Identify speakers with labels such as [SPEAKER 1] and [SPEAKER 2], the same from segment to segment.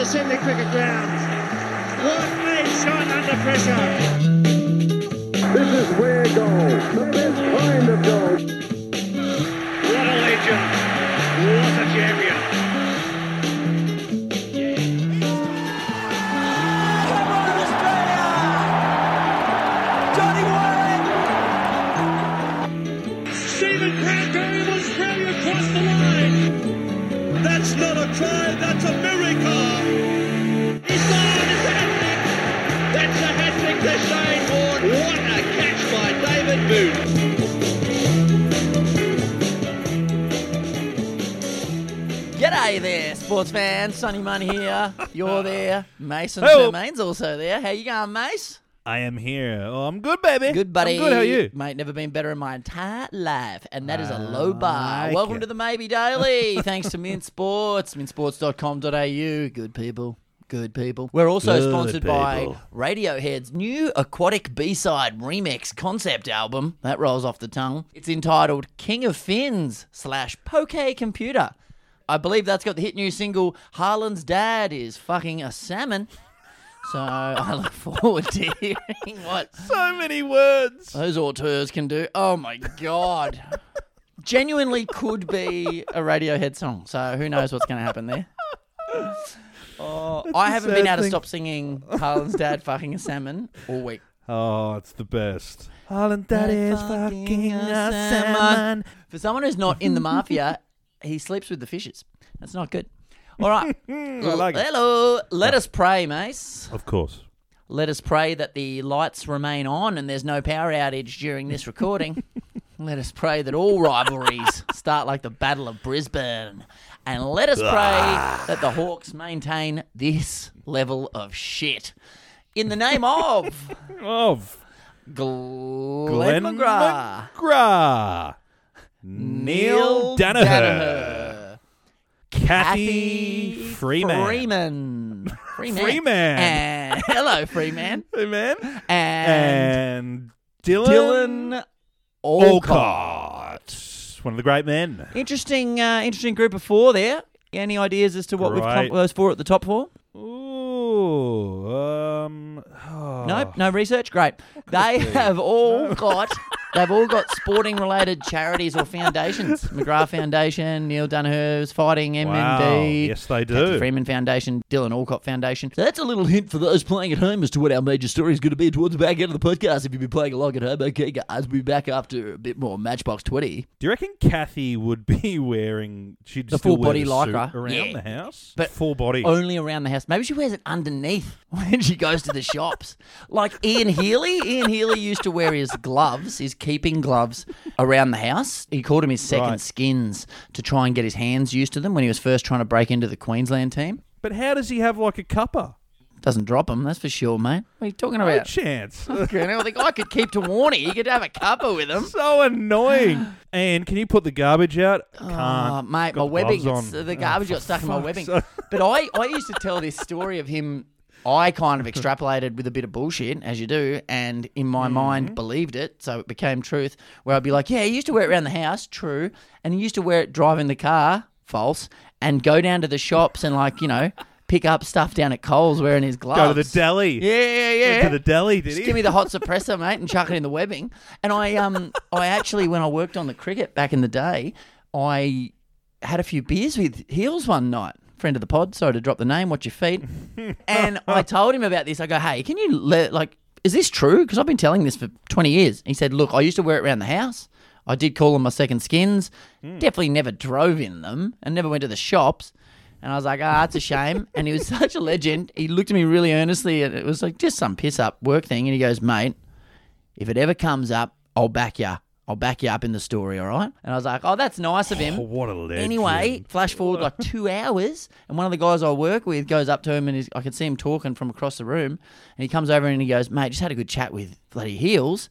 [SPEAKER 1] the Sydney Cricket Ground. What a shot under pressure.
[SPEAKER 2] This is where goal. The best kind of goal.
[SPEAKER 1] What a legend. What a champion.
[SPEAKER 3] Sports fan. Sonny Money here. You're uh, there. Mason
[SPEAKER 4] Hello.
[SPEAKER 3] Also there. How you going, Mace?
[SPEAKER 4] I am here. Oh, I'm good, baby.
[SPEAKER 3] Good, buddy.
[SPEAKER 4] I'm good. How are you?
[SPEAKER 3] Mate, never been better in my entire life. And that is a low bar.
[SPEAKER 4] like
[SPEAKER 3] Welcome
[SPEAKER 4] it.
[SPEAKER 3] to the Maybe Daily. Thanks to Mint Sports, mintsports.com.au. Good people. Good people. We're also
[SPEAKER 4] Good
[SPEAKER 3] sponsored by
[SPEAKER 4] people.
[SPEAKER 3] Radiohead's new aquatic B-side remix concept album. That rolls off the tongue. It's entitled King of Fins slash Poke Computer. I believe that's got the hit new single Harlan's Dad is Fucking a Salmon. So I look forward to hearing what
[SPEAKER 4] So many words.
[SPEAKER 3] those auteurs can do. Oh my god. Genuinely could be a Radiohead song. So who knows what's going to happen there. Oh, I haven't been able to
[SPEAKER 4] thing.
[SPEAKER 3] stop singing Harlan's dad fucking a salmon all week.
[SPEAKER 4] Oh, it's the best. Harlan, is fucking a salmon.
[SPEAKER 3] For someone who's not in the mafia, he sleeps with the fishes. That's not good. All right.
[SPEAKER 4] I like it.
[SPEAKER 3] Hello. Let us pray, Mace.
[SPEAKER 4] Of course.
[SPEAKER 3] Let us pray that the lights remain on and there's no power outage during this recording. let us pray that all rivalries start like the Battle of Brisbane. And let us pray ah. that the Hawks maintain this level of shit. In the name of
[SPEAKER 4] Of
[SPEAKER 3] Glenn,
[SPEAKER 4] Glenn
[SPEAKER 3] McGrath,
[SPEAKER 4] McGrath, Neale Daniher,
[SPEAKER 3] Daniher,
[SPEAKER 4] Kathy
[SPEAKER 3] Kathy
[SPEAKER 4] Freeman.
[SPEAKER 3] Freeman. Freeman.
[SPEAKER 4] Freeman.
[SPEAKER 3] And, hello, Freeman.
[SPEAKER 4] Freeman.
[SPEAKER 3] And,
[SPEAKER 4] And Dylan,
[SPEAKER 3] Dylan Alcott.
[SPEAKER 4] Alcott. One of the great men.
[SPEAKER 3] Interesting, uh, interesting group of four there. Any ideas as to what we've come those four at the top for?
[SPEAKER 4] Ooh. Um. oh.
[SPEAKER 3] Nope, no research. Great. They have all got they've all got sporting related charities or foundations. McGrath Foundation, Neale Daniher's Fighting MND.
[SPEAKER 4] Wow. Yes, they
[SPEAKER 3] Kathy
[SPEAKER 4] do.
[SPEAKER 3] Freeman Foundation, Dylan Alcott Foundation. So that's a little hint for those playing at home as to what our major story is going to be towards the back end of the podcast. If you've been playing along at home, okay, guys, we'll be back after a bit more Matchbox 20.
[SPEAKER 4] Do you reckon Kathy would be wearing she'd
[SPEAKER 3] The
[SPEAKER 4] still
[SPEAKER 3] full
[SPEAKER 4] wear
[SPEAKER 3] body
[SPEAKER 4] the
[SPEAKER 3] lycra?
[SPEAKER 4] suit around
[SPEAKER 3] Yeah.
[SPEAKER 4] the house?
[SPEAKER 3] But
[SPEAKER 4] full body.
[SPEAKER 3] Only around the house. Maybe she wears it underneath when she goes to the shops. Like Ian Healy. Ian Healy used to wear his gloves, his keeping gloves, around the house. He called them his second
[SPEAKER 4] Right.
[SPEAKER 3] skins to try and get his hands used to them when he was first trying to break into the Queensland team.
[SPEAKER 4] But how does he have like a cuppa?
[SPEAKER 3] Doesn't drop them, that's for sure, mate. What are you talking
[SPEAKER 4] No
[SPEAKER 3] about?
[SPEAKER 4] chance.
[SPEAKER 3] Okay, now the guy could keep to Warney. He could have a cuppa with him.
[SPEAKER 4] so annoying. And can you put the garbage out?
[SPEAKER 3] Oh,
[SPEAKER 4] Can't.
[SPEAKER 3] mate,
[SPEAKER 4] Got
[SPEAKER 3] my webbing,
[SPEAKER 4] gloves
[SPEAKER 3] it's-
[SPEAKER 4] on.
[SPEAKER 3] the garbage got stuck in my webbing.
[SPEAKER 4] sake.
[SPEAKER 3] But I, I used to tell this story of him. I kind of extrapolated with a bit of bullshit, as you do, and in my
[SPEAKER 4] Mm-hmm.
[SPEAKER 3] mind believed it, so it became truth. Where I'd be like, "Yeah, he used to wear it around the house, true, and he used to wear it driving the car, false, and go down to the shops and like you know pick up stuff down at Coles wearing his gloves.
[SPEAKER 4] Go to the deli.
[SPEAKER 3] Yeah, yeah, yeah.
[SPEAKER 4] Went to the deli, did
[SPEAKER 3] Just
[SPEAKER 4] he?
[SPEAKER 3] give me the hot suppressor, mate, and chuck it in the webbing. And I um I actually when I worked on the cricket back in the day, I had a few beers with Heels one night. Friend of the pod, sorry to drop the name. Watch your feet. and I told him about this. I go, hey, can you let like, is this true? Because I've been telling this for twenty years. He said, look, I used to wear it around the house. I did call them my second skins. Definitely never drove in them and never went to the shops. And I was like, ah, it's a shame. and he was such a legend. He looked at me really earnestly, and it was like just some piss up work thing. And he goes, mate, if it ever comes up, I'll back you. I'll back you up in the story, all right? And I was like, oh, that's nice of him.
[SPEAKER 4] Oh, what a legend.
[SPEAKER 3] Anyway, flash forward like two hours, and one of the guys I work with goes up to him, and he's, I can see him talking from across the room, and he comes over and he goes, "Mate, just had a good chat with bloody Heels.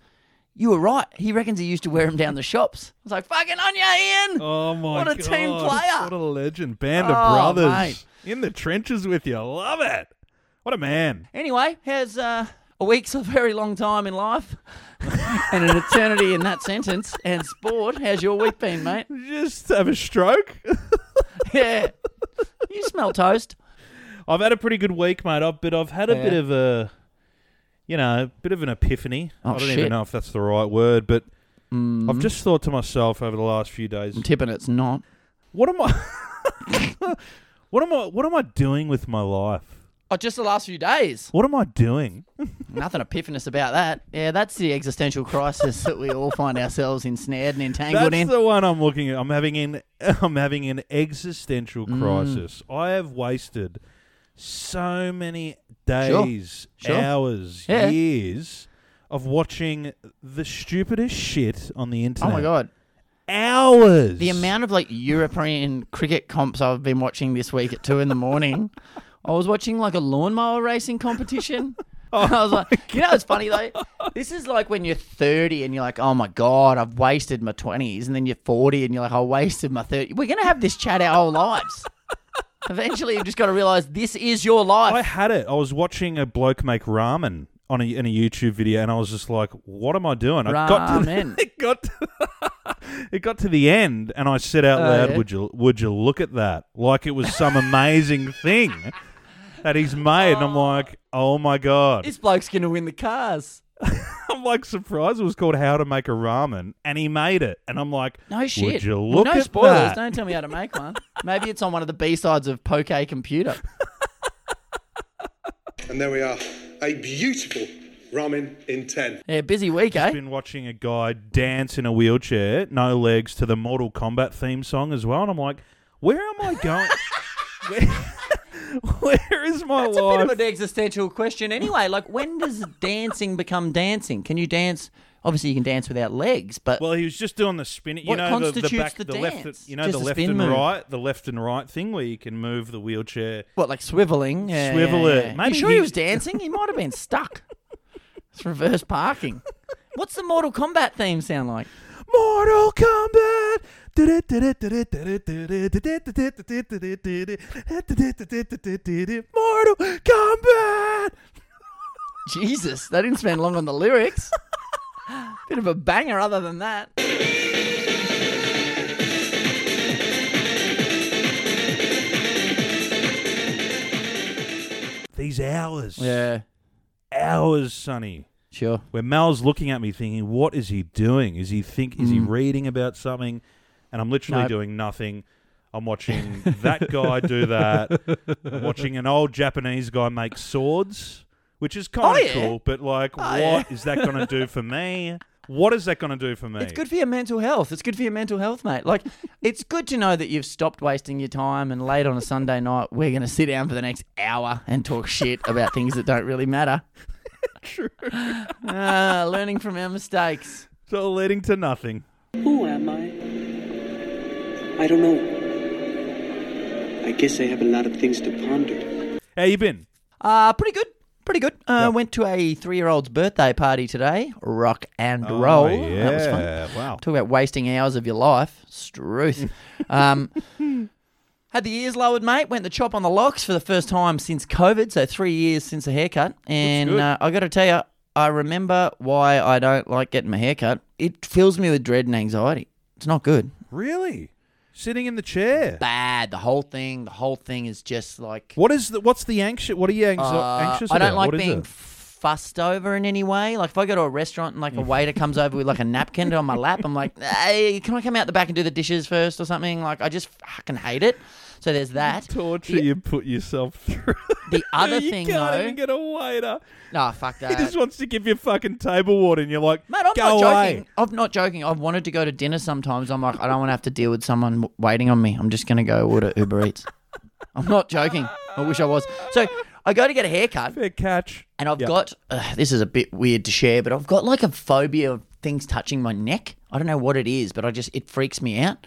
[SPEAKER 3] You were right. He reckons he used to wear them down the shops." I was like, "Fucking on ya, Ian!
[SPEAKER 4] Oh my
[SPEAKER 3] What a
[SPEAKER 4] god!
[SPEAKER 3] team player.
[SPEAKER 4] What a legend! Band
[SPEAKER 3] Oh,
[SPEAKER 4] of brothers
[SPEAKER 3] mate.
[SPEAKER 4] in the trenches with you. Love it. What a man.
[SPEAKER 3] Anyway, how's uh, a week's a very long time in life, and an eternity in that sentence. And sport, how's your week been, mate?
[SPEAKER 4] Just have a stroke.
[SPEAKER 3] Yeah, you smell toast.
[SPEAKER 4] I've had a pretty good week, mate. I've, but I've had a
[SPEAKER 3] Yeah.
[SPEAKER 4] bit of a, you know, a bit of an epiphany.
[SPEAKER 3] Oh,
[SPEAKER 4] I don't
[SPEAKER 3] shit.
[SPEAKER 4] even know if that's the right word, but
[SPEAKER 3] Mm,
[SPEAKER 4] I've just thought to myself over the last few days,
[SPEAKER 3] I'm tipping it's not.
[SPEAKER 4] what am I, what am I, what am I doing with my life?
[SPEAKER 3] Oh, just the last few days.
[SPEAKER 4] What am I doing?
[SPEAKER 3] Nothing epiphanous about that. Yeah, that's the existential crisis that we all find ourselves ensnared and entangled in.
[SPEAKER 4] That's
[SPEAKER 3] in.
[SPEAKER 4] the one I'm looking at. I'm having an I'm having an existential
[SPEAKER 3] Mm.
[SPEAKER 4] crisis. I have wasted so many days,
[SPEAKER 3] Sure.
[SPEAKER 4] hours,
[SPEAKER 3] Yeah.
[SPEAKER 4] years of watching the stupidest shit on the internet.
[SPEAKER 3] oh
[SPEAKER 4] internet.
[SPEAKER 3] my god.
[SPEAKER 4] Hours.
[SPEAKER 3] The amount of like European cricket comps I've been watching this week at two in the morning. I was watching like a lawnmower racing competition.
[SPEAKER 4] Oh
[SPEAKER 3] I was like, oh you know, it's funny though. This is like when you're 30 and you're like, oh my god, I've wasted my 20s, and then you're 40 and you're like, I wasted my 30. We're gonna have this chat our whole lives. Eventually, you've just got to realize this is your life.
[SPEAKER 4] I had it. I was watching a bloke make ramen on a, in a YouTube video, and I was just like, "What am I doing?" I got to
[SPEAKER 3] Ramen.
[SPEAKER 4] it got to, it got to the end, and I said out
[SPEAKER 3] Oh,
[SPEAKER 4] loud,
[SPEAKER 3] yeah.
[SPEAKER 4] "Would you would you look at that? Like it was some amazing thing that he's made." And I'm like, "Oh my god!"
[SPEAKER 3] this bloke's gonna win the cars.
[SPEAKER 4] I'm like surprised it was called How to Make a Ramen, and he made it, and I'm like,
[SPEAKER 3] No shit.
[SPEAKER 4] Would you look
[SPEAKER 3] Well,
[SPEAKER 4] look
[SPEAKER 3] no
[SPEAKER 4] at
[SPEAKER 3] spoilers.
[SPEAKER 4] that?
[SPEAKER 3] Don't tell me how to make one. Maybe it's on one of the B sides of Poke Computer.
[SPEAKER 5] And there we are. A beautiful ramen in 10.
[SPEAKER 3] Yeah, busy week, eh?
[SPEAKER 4] I've been watching a guy dance in a wheelchair, no legs, to the Mortal Kombat theme song as well, and I'm like, where am I going? where, where is my
[SPEAKER 3] It's a
[SPEAKER 4] life?
[SPEAKER 3] bit of an existential question anyway. Like, when does dancing become dancing? Can you dance? Obviously, you can dance without legs, but
[SPEAKER 4] well, he was just doing the spinning. You
[SPEAKER 3] What
[SPEAKER 4] know the, the
[SPEAKER 3] constitutes
[SPEAKER 4] back,
[SPEAKER 3] the
[SPEAKER 4] the, left,
[SPEAKER 3] dance?
[SPEAKER 4] you know
[SPEAKER 3] Just
[SPEAKER 4] the
[SPEAKER 3] a
[SPEAKER 4] left
[SPEAKER 3] spin
[SPEAKER 4] and
[SPEAKER 3] move.
[SPEAKER 4] right, the left and right thing where you can move the wheelchair.
[SPEAKER 3] what, like swiveling? Yeah,
[SPEAKER 4] Swivel
[SPEAKER 3] yeah,
[SPEAKER 4] it.
[SPEAKER 3] yeah.
[SPEAKER 4] Maybe
[SPEAKER 3] you sure
[SPEAKER 4] he-
[SPEAKER 3] he was dancing? He might have been stuck. It's reverse parking. What's the Mortal Kombat theme sound like?
[SPEAKER 4] Mortal Kombat. Mortal Kombat.
[SPEAKER 3] Jesus, they didn't spend long on the lyrics. Bit of a banger, other than that.
[SPEAKER 4] These hours,
[SPEAKER 3] Yeah,
[SPEAKER 4] hours, Sonny.
[SPEAKER 3] Sure.
[SPEAKER 4] where Mal's looking at me thinking, "What is he doing? Is he think? Is he reading about something?" And I'm literally
[SPEAKER 3] Mm. Nope.
[SPEAKER 4] doing nothing. I'm watching that guy do that. I'm watching an old Japanese guy make swords, which is kind
[SPEAKER 3] Oh,
[SPEAKER 4] of
[SPEAKER 3] yeah.
[SPEAKER 4] cool. But like,
[SPEAKER 3] Oh,
[SPEAKER 4] what
[SPEAKER 3] yeah.
[SPEAKER 4] is that going to do for me? What is that going to do for me?
[SPEAKER 3] It's good for your mental health. It's good for your mental health, mate. Like, it's good to know that you've stopped wasting your time and late on a Sunday night, we're going to sit down for the next hour and talk shit about things that don't really matter.
[SPEAKER 4] True.
[SPEAKER 3] Ah, learning from our mistakes.
[SPEAKER 4] It's all leading to nothing.
[SPEAKER 6] Who am I? I don't know. I guess I have a lot of things to ponder.
[SPEAKER 4] How you been?
[SPEAKER 3] Uh, pretty good. Pretty good. Uh,
[SPEAKER 4] Yep.
[SPEAKER 3] Went to a three year old's birthday party today. Rock and
[SPEAKER 4] Oh,
[SPEAKER 3] roll.
[SPEAKER 4] yeah.
[SPEAKER 3] That was fun.
[SPEAKER 4] Wow.
[SPEAKER 3] Talk about wasting hours of your life. Struth. um, had the ears lowered, mate. Went the chop on the locks for the first time since COVID. So three years since a haircut. And uh, I got to tell you, I remember why I don't like getting my haircut. It fills me with dread and anxiety. It's not good.
[SPEAKER 4] Really? Sitting in the chair.
[SPEAKER 3] Bad. The whole thing. The whole thing is just like.
[SPEAKER 4] What is the? What's the anxious? What are you anxi-
[SPEAKER 3] Uh,
[SPEAKER 4] anxious
[SPEAKER 3] I
[SPEAKER 4] about?
[SPEAKER 3] don't like
[SPEAKER 4] What is
[SPEAKER 3] being
[SPEAKER 4] it?
[SPEAKER 3] Fussed over in any way. Like if I go to a restaurant and like a waiter comes over with like a napkin on my lap, I'm like, hey, can I come out the back and do the dishes first or something? Like I just fucking hate it. So there's that.
[SPEAKER 4] torture
[SPEAKER 3] The-
[SPEAKER 4] you put yourself through.
[SPEAKER 3] The other
[SPEAKER 4] you
[SPEAKER 3] thing,
[SPEAKER 4] can't
[SPEAKER 3] though-
[SPEAKER 4] even get a waiter.
[SPEAKER 3] No, fuck that.
[SPEAKER 4] He just wants to give you fucking table water, and you're like,
[SPEAKER 3] Mate, I'm not
[SPEAKER 4] away.
[SPEAKER 3] joking. I'm not joking. I've wanted to go to dinner sometimes. I'm like, I don't want to have to deal with someone waiting on me. I'm just going to go order Uber Eats. I'm not joking. I wish I was. So I go to get a haircut.
[SPEAKER 4] Fair catch.
[SPEAKER 3] And I've
[SPEAKER 4] Yep.
[SPEAKER 3] got uh, this is a bit weird to share, but I've got like a phobia of things touching my neck. I don't know what it is, but I just it freaks me out.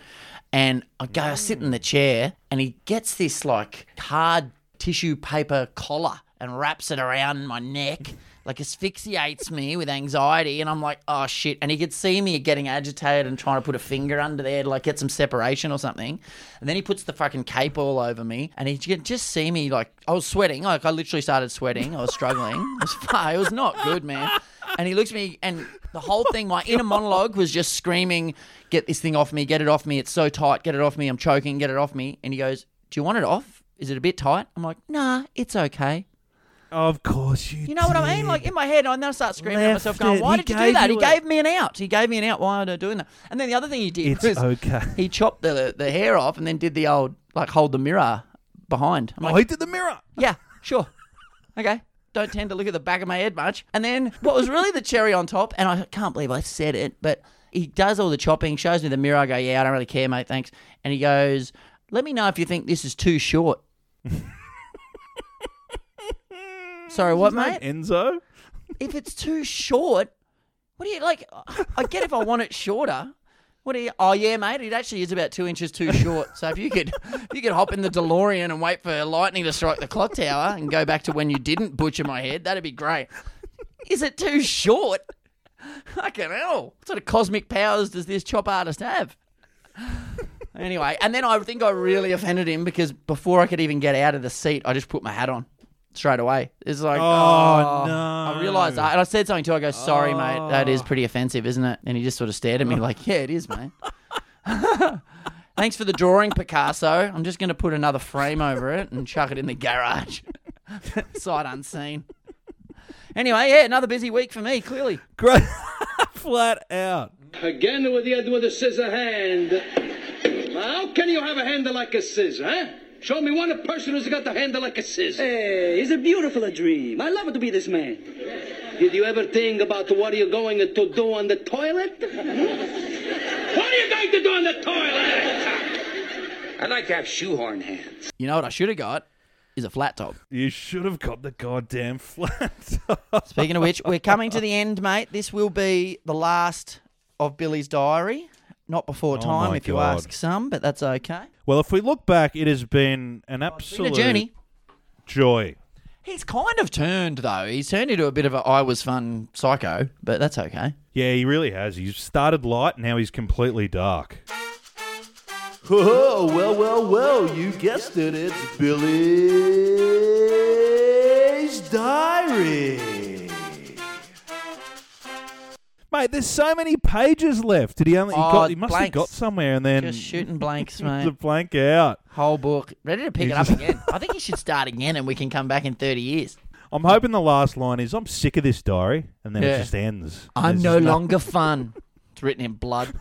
[SPEAKER 3] And I go I sit in the chair, and he gets this like hard tissue paper collar and wraps it around my neck. Like asphyxiates me with anxiety, and I'm like, oh shit! And he could see me getting agitated and trying to put a finger under there to like get some separation or something. And then he puts the fucking cape all over me, and he could just see me like I was sweating, like I literally started sweating. I was struggling. It was. It was not good, man. And he looks at me, and the whole thing, my inner monologue was just screaming, "Get this thing off me! Get it off me! It's so tight! Get it off me! I'm choking! Get it off me!" And he goes, "Do you want it off? Is it a bit tight? I'm like, Nah, it's okay.
[SPEAKER 4] Of course you.
[SPEAKER 3] You know what I mean? Like in my head, and then I start screaming at myself, going. "Why did you do that?" he gave me an out. He gave me an out. Why am I doing that? And then the other thing he did
[SPEAKER 4] It's
[SPEAKER 3] was
[SPEAKER 4] okay.
[SPEAKER 3] he chopped the the hair off and then did the old like hold the mirror behind. I'm
[SPEAKER 4] oh,
[SPEAKER 3] like,
[SPEAKER 4] he did the mirror.
[SPEAKER 3] yeah, sure, okay. Don't tend to look at the back of my head much. And then what was really the cherry on top, and I can't believe I said it, but he does all the chopping, shows me the mirror. I go, yeah, I don't really care, mate, thanks. And he goes, let me know if you think this is too short. Sorry, what, mate?
[SPEAKER 4] Enzo.
[SPEAKER 3] if it's too short, what do you like? I get if I want it shorter. What do you? Oh yeah, mate. It actually is about two inches too short. So if you could, if you could hop in the DeLorean and wait for lightning to strike the clock tower and go back to when you didn't butcher my head, that'd be great. Is it too short? Fucking hell! What sort of cosmic powers does this chop artist have? Anyway, and then I think I really offended him because before I could even get out of the seat, I just put my hat on straight away. It's like,
[SPEAKER 4] Oh,
[SPEAKER 3] oh,
[SPEAKER 4] no.
[SPEAKER 3] I realised that. And I said something to him. I go, sorry, mate. That is oh. pretty offensive, isn't it? And he just sort of stared at me like, yeah, it is, mate. Thanks for the drawing, Picasso. I'm just going to put another frame over it and chuck it in the garage. Sight unseen. Anyway, yeah, another busy week for me, clearly.
[SPEAKER 4] Great. Flat out.
[SPEAKER 1] Again with the with the scissor hand. How can you have a hand like a scissor, huh? Show me one person who's got the handle like a scissor.
[SPEAKER 6] Hey, it's a beautiful dream. I love to be this man.
[SPEAKER 1] Did you ever think about what are you going to do on the toilet? what are you going to do on the toilet?
[SPEAKER 6] I'd like to have shoehorn hands.
[SPEAKER 3] You know what I should have got? Is a flat top.
[SPEAKER 4] You should have got the goddamn flat. Top.
[SPEAKER 3] Speaking of which, we're coming to the end, mate. This will be the last of Billy's diary. Not before
[SPEAKER 4] Oh
[SPEAKER 3] time,
[SPEAKER 4] my
[SPEAKER 3] if you
[SPEAKER 4] God.
[SPEAKER 3] ask some, but that's okay.
[SPEAKER 4] well, if we look back, it has been an
[SPEAKER 3] Been
[SPEAKER 4] absolute
[SPEAKER 3] a journey.
[SPEAKER 4] joy.
[SPEAKER 3] He's kind of turned though. He's turned into a bit of a I was fun psycho, but that's okay.
[SPEAKER 4] Yeah, he really has. He's started light, now he's completely dark.
[SPEAKER 7] Oh, well, well, well, you guessed it. It's Billy's Diary.
[SPEAKER 4] Mate, there's so many pages left. Did he only? He,
[SPEAKER 3] Oh,
[SPEAKER 4] got, he must have got somewhere and then
[SPEAKER 3] Just shooting blanks, mate.
[SPEAKER 4] the blank out.
[SPEAKER 3] Whole book. Ready to pick it up
[SPEAKER 4] just-
[SPEAKER 3] again. I think he should start again and we can come back in 30 years.
[SPEAKER 4] I'm hoping the last line is "I'm sick of this diary," and then
[SPEAKER 3] Yeah.
[SPEAKER 4] it just ends.
[SPEAKER 3] I'm
[SPEAKER 4] There's
[SPEAKER 3] no
[SPEAKER 4] just
[SPEAKER 3] longer fun. It's written in blood.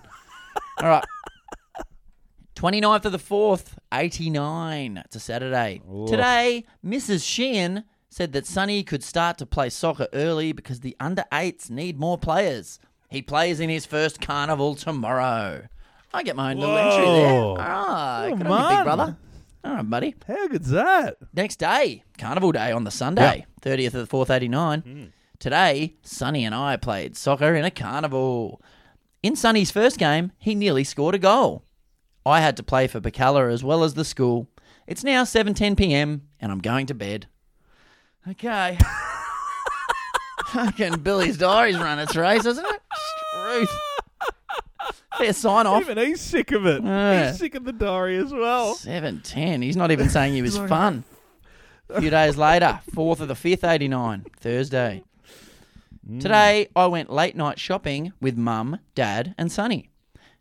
[SPEAKER 3] All right. 29th of the 4th, 89. It's a Saturday. Today, Mrs. Sheehan said that Sonny could start to play soccer early because the under eights need more players. He plays in his first carnival tomorrow. I get my own little entry there. All right.
[SPEAKER 4] Oh,
[SPEAKER 3] Good on you, big brother. All right, buddy.
[SPEAKER 4] How good's that?
[SPEAKER 3] Next day, Carnival Day on the Sunday, 30th of the 4th, 89. Hmm. Today, Sonny and I played soccer in a carnival. In Sonny's first game, he nearly scored a goal. I had to play for Bacala as well as the school. It's now 7:10 p.m. and I'm going to bed. Okay. Fucking Billy's diary's run its race, hasn't it? Truth. Fair sign off.
[SPEAKER 4] Even he's sick of it.
[SPEAKER 3] Yeah.
[SPEAKER 4] He's sick of the diary as well.
[SPEAKER 3] Seven ten. He's not even saying he was fun. A few days later, fourth of the fifth, eighty nine, Thursday. Hmm. Today I went late night shopping with Mum, Dad, and Sonny.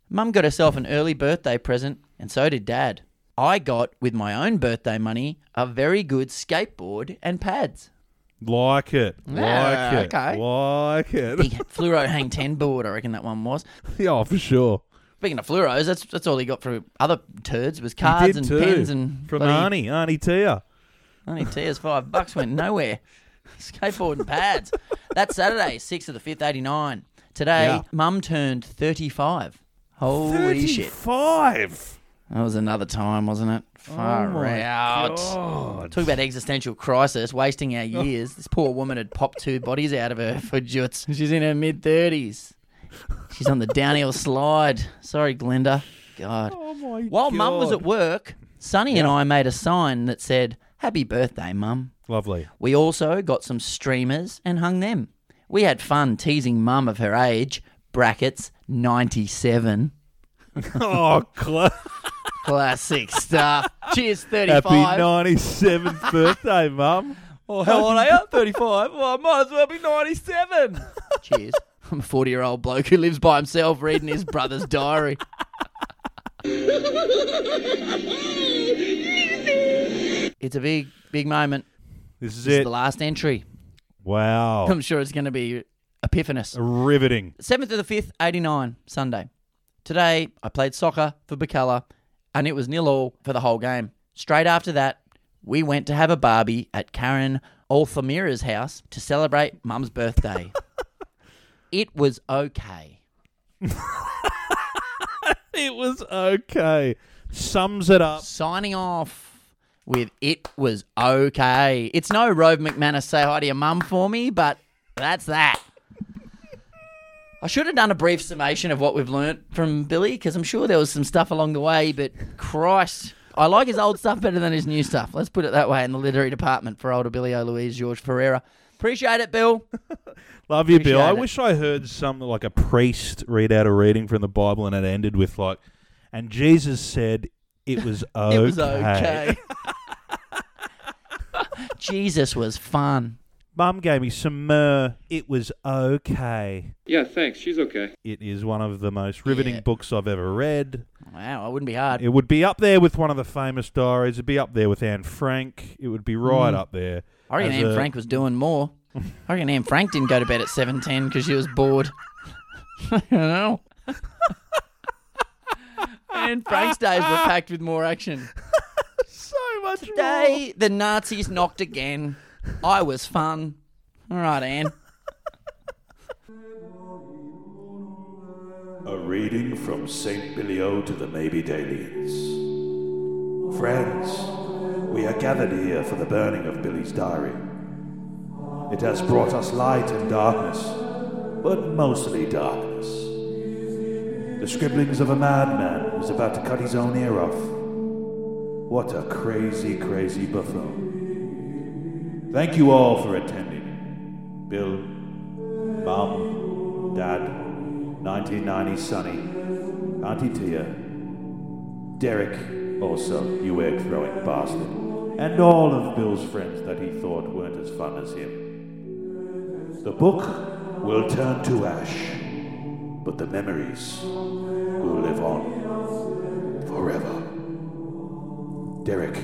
[SPEAKER 3] Mum got herself an early birthday present, and so did Dad. I got, with my own birthday money, a very good skateboard and pads.
[SPEAKER 4] Like it.
[SPEAKER 3] Yeah,
[SPEAKER 4] like it.
[SPEAKER 3] okay.
[SPEAKER 4] Like it.
[SPEAKER 3] Big fluoro hang ten board, I reckon that one was.
[SPEAKER 4] yeah, for sure.
[SPEAKER 3] Speaking of fluoros, that's that's all he got for other turds was cards
[SPEAKER 4] did
[SPEAKER 3] and
[SPEAKER 4] too.
[SPEAKER 3] pens and
[SPEAKER 4] from
[SPEAKER 3] bloody-
[SPEAKER 4] Arnie, Arnie Tia.
[SPEAKER 3] Only tears five bucks went nowhere. Skateboard and pads. That's Saturday, sixth of the fifth, eighty nine. Today,
[SPEAKER 4] Yeah.
[SPEAKER 3] Mum turned thirty five. Holy shit!
[SPEAKER 4] Thirty-five.
[SPEAKER 3] That was another time, wasn't it? Oh Far
[SPEAKER 4] Oh
[SPEAKER 3] out.
[SPEAKER 4] God.
[SPEAKER 3] Talk about existential crisis, wasting our oh. years. This poor woman had popped two bodies out of her for juts. She's in her mid thirties. She's on the downhill slide. Sorry, Glenda. God.
[SPEAKER 4] Oh my
[SPEAKER 3] While Mum was at work, Sonny and I made a sign that said, "Happy birthday, Mum."
[SPEAKER 4] Lovely.
[SPEAKER 3] We also got some streamers and hung them. We had fun teasing mum of her age, brackets 97.
[SPEAKER 4] oh, cla-
[SPEAKER 3] Classic stuff. Cheers, 35.
[SPEAKER 4] happy 97th birthday, Mum.
[SPEAKER 3] oh, how old are you? 35. Well, I might as well be 97. Cheers. I'm a 40 year old bloke who lives by himself reading his brother's diary. It's a big, big moment.
[SPEAKER 8] This is
[SPEAKER 3] This is
[SPEAKER 8] it.
[SPEAKER 3] the last entry.
[SPEAKER 8] Wow.
[SPEAKER 3] I'm sure it's going to be epiphanous.
[SPEAKER 8] Riveting.
[SPEAKER 3] 7th of the 5th, 89, Sunday. Today, I played soccer for Bacala, and it was nil all for the whole game. Straight after that, we went to have a barbie at Karen Althamira's house to celebrate Mum's birthday. it was okay.
[SPEAKER 8] It was okay. Sums it up.
[SPEAKER 3] Signing off with it was okay. It's no Rove McManus say hi to your mum for me, but that's that. I should have done a brief summation of what we've learnt from Billy because I'm sure there was some stuff along the way, but Christ, I like his old stuff better than his new stuff. Let's put it that way in the literary department for older Billy O'Louise, George Ferreira. Appreciate it, Bill.
[SPEAKER 8] Love you, Bill. I
[SPEAKER 3] it.
[SPEAKER 8] wish I heard some like a priest read out a reading from the Bible and it ended with like, and Jesus said it was okay.
[SPEAKER 3] It was okay. Jesus was fun.
[SPEAKER 8] Mum gave me some myrrh. It was okay.
[SPEAKER 9] Yeah, thanks. She's okay.
[SPEAKER 8] It is one of the most riveting
[SPEAKER 3] Yeah.
[SPEAKER 8] books I've ever read.
[SPEAKER 3] Wow, it wouldn't be hard.
[SPEAKER 8] It would be up there with one of the famous diaries. It'd be up there with Anne Frank. It would be right
[SPEAKER 3] Mm.
[SPEAKER 8] up there.
[SPEAKER 3] I reckon
[SPEAKER 8] as
[SPEAKER 3] Anne
[SPEAKER 8] a-
[SPEAKER 3] Frank was doing more. I reckon Anne Frank didn't go to bed at seven ten because she was bored. I don't know. Anne Frank's days were packed with more action.
[SPEAKER 8] So much more.
[SPEAKER 3] Today, the Nazis knocked again. I was fun. All right, Anne.
[SPEAKER 4] A reading from St. Bilio to the Maybe Dalians. Friends, we are gathered here for the burning of Billy's diary. It has brought us light and darkness, but mostly darkness. The scribblings of a madman who's about to cut his own ear off. What a crazy, crazy buffoon. Thank you all for attending. Bill, Mum, Dad, 1990 Sonny, Auntie Tia, Derek, also, you egg throwing bastard, and all of Bill's friends that he thought weren't as fun as him. The book will turn to ash, but the memories will live on forever. Derek,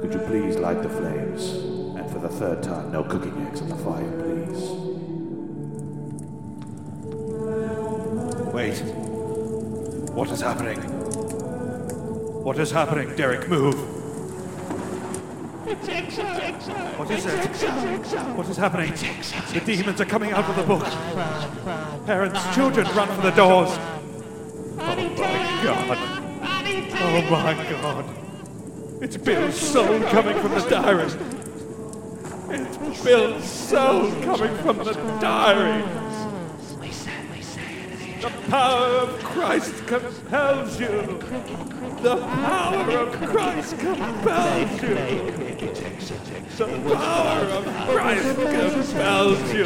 [SPEAKER 4] could you please light the flames? And for the third time, no cooking eggs on the fire, please. Wait. What is happening? What is happening? Derek, move. What is it? What is happening? The demons are coming out of the book. Parents, children, run for the doors. Oh my god. Oh my god. It's Bill's soul coming from the diary. It's Bill's soul coming from the diary. The power of Christ compels you. The power of Christ compels you. The power of Christ compels you.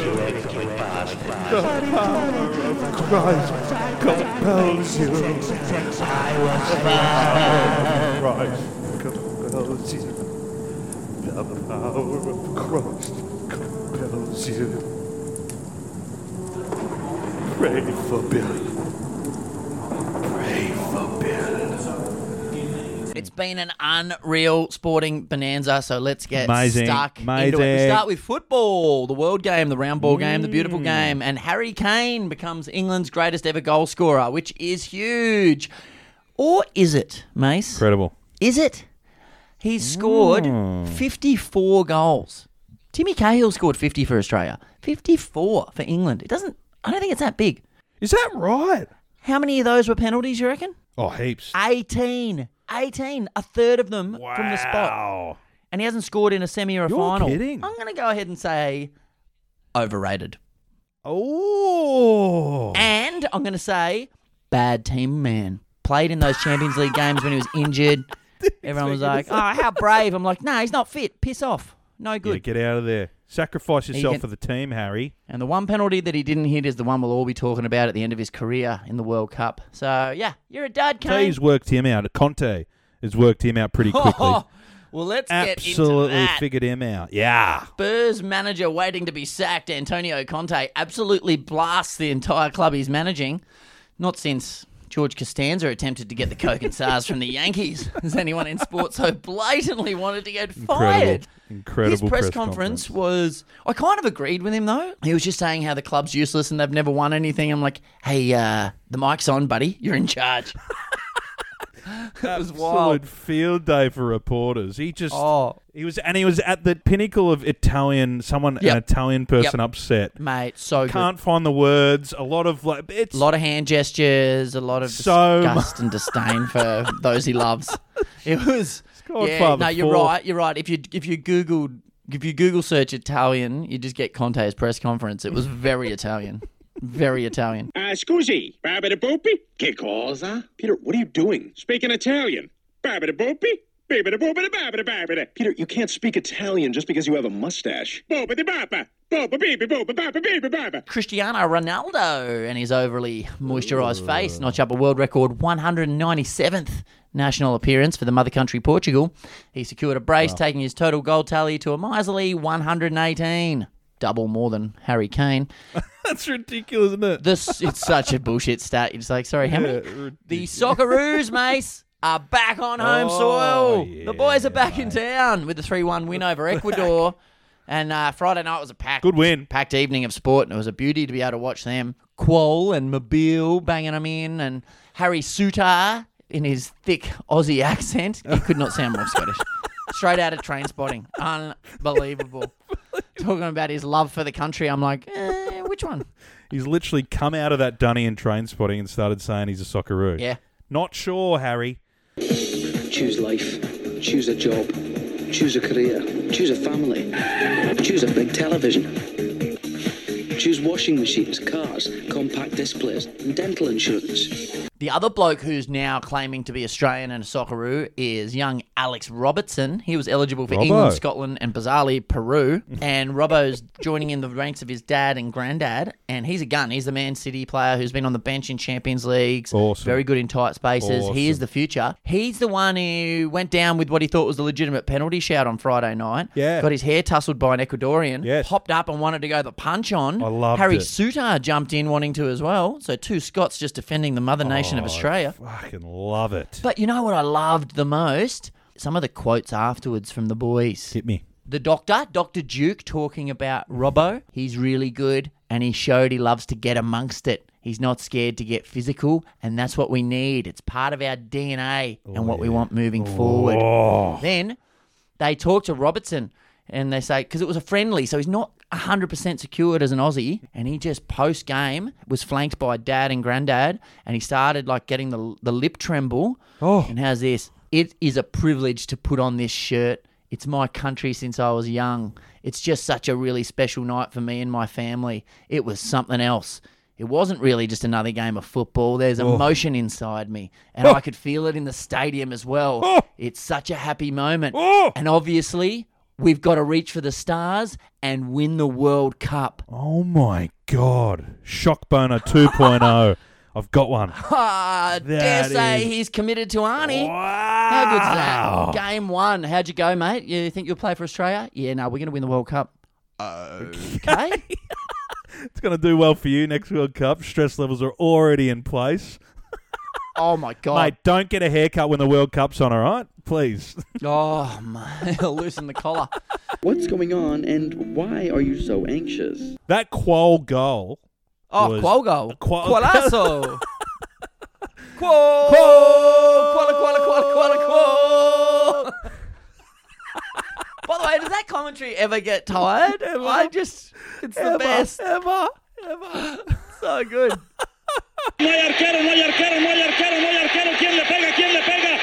[SPEAKER 4] The power of Christ compels you. Christ compels you. The power of Christ compels you. Pray for Bill. Pray for Bill.
[SPEAKER 3] It's been an unreal sporting bonanza, so let's get
[SPEAKER 8] Amazing,
[SPEAKER 3] stuck into it. We start with football, the world game, the round ball game, the
[SPEAKER 8] Mm.
[SPEAKER 3] beautiful game, and Harry Kane becomes England's greatest ever goal scorer, which is huge. Or is it, Mace?
[SPEAKER 8] Incredible.
[SPEAKER 3] Is it? He's scored
[SPEAKER 8] Mm.
[SPEAKER 3] 54 goals. Timmy Cahill scored 50 for Australia. 54 for England. It doesn't I don't think it's that big.
[SPEAKER 8] Is that right?
[SPEAKER 3] How many of those were penalties, you reckon?
[SPEAKER 8] Oh, heaps.
[SPEAKER 3] 18. 18. A third of them from the spot.
[SPEAKER 8] Wow.
[SPEAKER 3] And he hasn't scored in a semi or a
[SPEAKER 8] You're
[SPEAKER 3] final.
[SPEAKER 8] kidding.
[SPEAKER 3] I'm going to go ahead and say overrated.
[SPEAKER 8] Oh.
[SPEAKER 3] And I'm going to say bad team man. Played in those Champions League games when he was injured. Everyone was like, oh, how brave. I'm like, no, he's not fit. Piss off. No
[SPEAKER 8] Yeah,
[SPEAKER 3] good.
[SPEAKER 8] get out of there. Sacrifice yourself
[SPEAKER 3] can-
[SPEAKER 8] for the team, Harry.
[SPEAKER 3] And the one penalty that he didn't hit is the one we'll all be talking about at the end of his career in the World Cup. So, yeah, you're a dad, Kane.
[SPEAKER 8] He's worked him out. Conte has worked him out pretty quickly.
[SPEAKER 3] well, let's get into
[SPEAKER 8] Absolutely
[SPEAKER 3] that.
[SPEAKER 8] figured him out. Yeah.
[SPEAKER 3] Spurs manager waiting to be sacked, Antonio Conte, absolutely blasts the entire club he's managing. Not since George Costanza attempted to get the Coke and SARS from the Yankees. Has anyone in sports so blatantly wanted to get fired?
[SPEAKER 4] Incredible
[SPEAKER 3] His press,
[SPEAKER 4] press
[SPEAKER 3] conference,
[SPEAKER 4] conference.
[SPEAKER 3] was. I kind of agreed with him though. He was just saying how the club's useless and they've never won anything. I'm like, hey, uh, the mic's on, buddy. You're in charge. That was wild.
[SPEAKER 4] Absolute field day for reporters. He just
[SPEAKER 3] Oh.
[SPEAKER 4] he was and he was at the pinnacle of Italian someone
[SPEAKER 3] Yep.
[SPEAKER 4] an Italian person upset.
[SPEAKER 3] Mate, so.
[SPEAKER 4] Can't find the words. A lot of like it's
[SPEAKER 3] A lot of hand gestures, a lot of
[SPEAKER 4] So
[SPEAKER 3] disgust and disdain for those he loves. It was. Yeah,
[SPEAKER 4] Godfather
[SPEAKER 3] no, you're
[SPEAKER 4] four.
[SPEAKER 3] right. You're right. If you if you googled if you Google search Italian, you just get Conte's press conference. It was very Italian, very Italian.
[SPEAKER 10] Uh, scusi, Barbara Boopy? Che cosa? Peter, what are you doing? Speaking Italian. Barbara Boopy? Barbara Boopy, Barbara Barbara. Peter, you can't speak Italian just because you have a mustache. Boba de Baba. Boba baby, boba, baba, baby, baba.
[SPEAKER 3] Cristiano Ronaldo and his overly moisturised face notch up a world record 197th national appearance for the mother country Portugal. He secured a brace, taking his total goal tally to a miserly 118, double more than Harry Kane.
[SPEAKER 4] That's ridiculous, isn't it?
[SPEAKER 3] This it's such a bullshit stat. Just like, sorry, how many?
[SPEAKER 4] Yeah,
[SPEAKER 3] The Socceroos, mace, are back on home
[SPEAKER 4] Oh,
[SPEAKER 3] soil.
[SPEAKER 4] yeah,
[SPEAKER 3] the boys are back in town with the three-one win over Ecuador. And uh, Friday night was a packed,
[SPEAKER 4] Good win.
[SPEAKER 3] packed evening of sport, and it was a beauty to be able to watch them. Kuol and Mabil banging them in, and Harry Souttar in his thick Aussie accent. He could not sound more Scottish. Straight out of Trainspotting. Unbelievable. Talking about his love for the country. I'm like, eh, which one?
[SPEAKER 4] He's literally come out of that dunny and Trainspotting and started saying he's a Socceroo.
[SPEAKER 3] Yeah.
[SPEAKER 4] Not sure, Harry.
[SPEAKER 6] Choose life. Choose a job. Choose a career. Choose a family. Choose a big television. Choose washing machines, cars, compact displays, and dental insurance.
[SPEAKER 3] The other bloke who's now claiming to be Australian and a Socceroo is young Alex Robertson. He was eligible for
[SPEAKER 4] Robbo.
[SPEAKER 3] England, Scotland, and bizarrely Peru. And Robbo's joining in the ranks of his dad and granddad. And he's a gun. He's the Man City player who's been on the bench in Champions Leagues.
[SPEAKER 4] Awesome.
[SPEAKER 3] Very good in tight spaces. He is the future. He's the one who went down with what he thought was a legitimate penalty shout on Friday night.
[SPEAKER 4] Yeah.
[SPEAKER 3] Got his hair tussled by an Ecuadorian.
[SPEAKER 4] Yes.
[SPEAKER 3] Popped up and wanted to go the punch on.
[SPEAKER 4] I loved
[SPEAKER 3] Harry
[SPEAKER 4] it.
[SPEAKER 3] Souttar jumped in wanting to as well. So two Scots just defending the mother nation of
[SPEAKER 4] Oh,
[SPEAKER 3] Australia.
[SPEAKER 4] Fucking love it.
[SPEAKER 3] But you know what I loved the most? Some of the quotes afterwards from the boys.
[SPEAKER 4] Hit me.
[SPEAKER 3] The doctor, Dr. Duke, talking about Robbo. He's really good and he showed he loves to get amongst it. He's not scared to get physical, and that's what we need. It's part of our DNA and oh, what we want moving forward.
[SPEAKER 4] Oh.
[SPEAKER 3] Then they talk to Robertson and they say, because it was a friendly, so he's not 100% secured as an Aussie. And he just post game was flanked by dad and granddad, and he started like getting the, the lip tremble.
[SPEAKER 4] Oh.
[SPEAKER 3] And how's this? It is a privilege to put on this shirt. It's my country since I was young. It's just such a really special night for me and my family. It was something else. It wasn't really just another game of football. There's oh. emotion inside me, and I oh. could feel it in the stadium as well.
[SPEAKER 4] Oh.
[SPEAKER 3] It's such a happy moment.
[SPEAKER 4] Oh.
[SPEAKER 3] And obviously, we've got to reach for the stars and win the World Cup.
[SPEAKER 4] Oh my god. Shock boner 2.0. I've got one.
[SPEAKER 3] Ah, dare
[SPEAKER 4] That
[SPEAKER 3] say
[SPEAKER 4] is-
[SPEAKER 3] he's committed to Arnie.
[SPEAKER 4] Wow.
[SPEAKER 3] How good's that? Game one. How'd you go, mate? You think you'll play for Australia? Yeah, no, we're going to win the World Cup. Okay.
[SPEAKER 4] It's going to do well for you next World Cup. Stress levels are already in place.
[SPEAKER 3] Oh, my God.
[SPEAKER 4] Mate, don't get a haircut when the World Cup's on, all right? Please.
[SPEAKER 3] Oh, mate. Loosen the collar.
[SPEAKER 11] What's going on and why are you so anxious?
[SPEAKER 4] that Kuol goal.
[SPEAKER 3] Oh,
[SPEAKER 4] was-
[SPEAKER 3] Kuol goal.
[SPEAKER 4] Qual-
[SPEAKER 3] Qualasso. Qual. Quala, quala, quala, quala, qual. By the way, does that commentary ever get tired? I just, it's the best.
[SPEAKER 4] Ever. Ever.
[SPEAKER 3] So good.
[SPEAKER 10] No hay arquero, no hay arquero, no hay arquero, no hay arquero. ¿Quién le pega? ¿Quién le pega?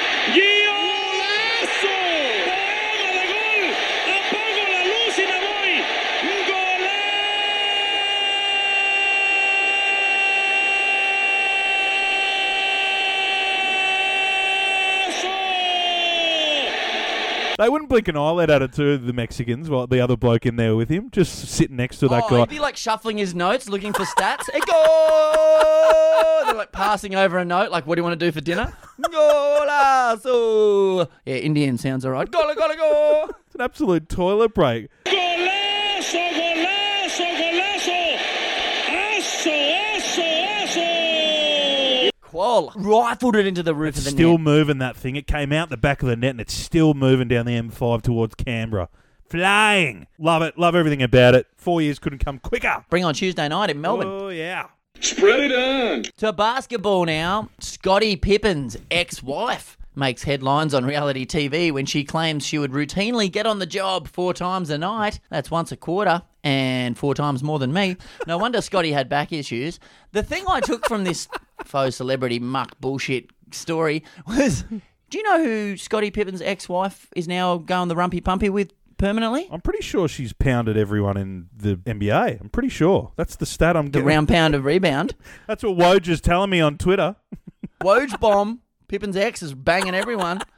[SPEAKER 4] They wouldn't blink an eyelid at it too, the Mexicans, while the other bloke in there with him, just sitting next to that
[SPEAKER 3] oh,
[SPEAKER 4] guy.
[SPEAKER 3] he'd be like shuffling his notes, looking for stats. Hey, go! They're like passing over a note, like, what do you want to do for dinner? Golazo! Yeah, Indian sounds all right. Gola, gola, go!
[SPEAKER 4] It's an absolute toilet break.
[SPEAKER 10] ¡Golazo, golazo, golazo! ¡Aso, aso, aso!
[SPEAKER 3] Kuol rifled it into the roof
[SPEAKER 4] It's
[SPEAKER 3] of the
[SPEAKER 4] still
[SPEAKER 3] net.
[SPEAKER 4] moving that thing. It came out the back of the net and it's still moving down the M5 towards Canberra. Flying. Love it. Love everything about it. Four years couldn't come quicker.
[SPEAKER 3] Bring on Tuesday night in Melbourne.
[SPEAKER 4] Oh, yeah.
[SPEAKER 10] Spread it on.
[SPEAKER 3] To basketball now. Scottie Pippen's ex-wife makes headlines on reality TV when she claims she would routinely get on the job four times a night. That's once a quarter and four times more than me. No wonder Scotty had back issues. The thing I took from this faux celebrity muck bullshit story was do you know who Scottie Pippen's ex-wife is now going the rumpy pumpy with permanently?
[SPEAKER 4] I'm pretty sure she's pounded everyone in the NBA. I'm pretty sure. That's the stat I'm
[SPEAKER 3] The
[SPEAKER 4] getting.
[SPEAKER 3] round pound of rebound.
[SPEAKER 4] That's what Woj is telling me on Twitter.
[SPEAKER 3] Woj bomb. Pippen's ex is banging everyone.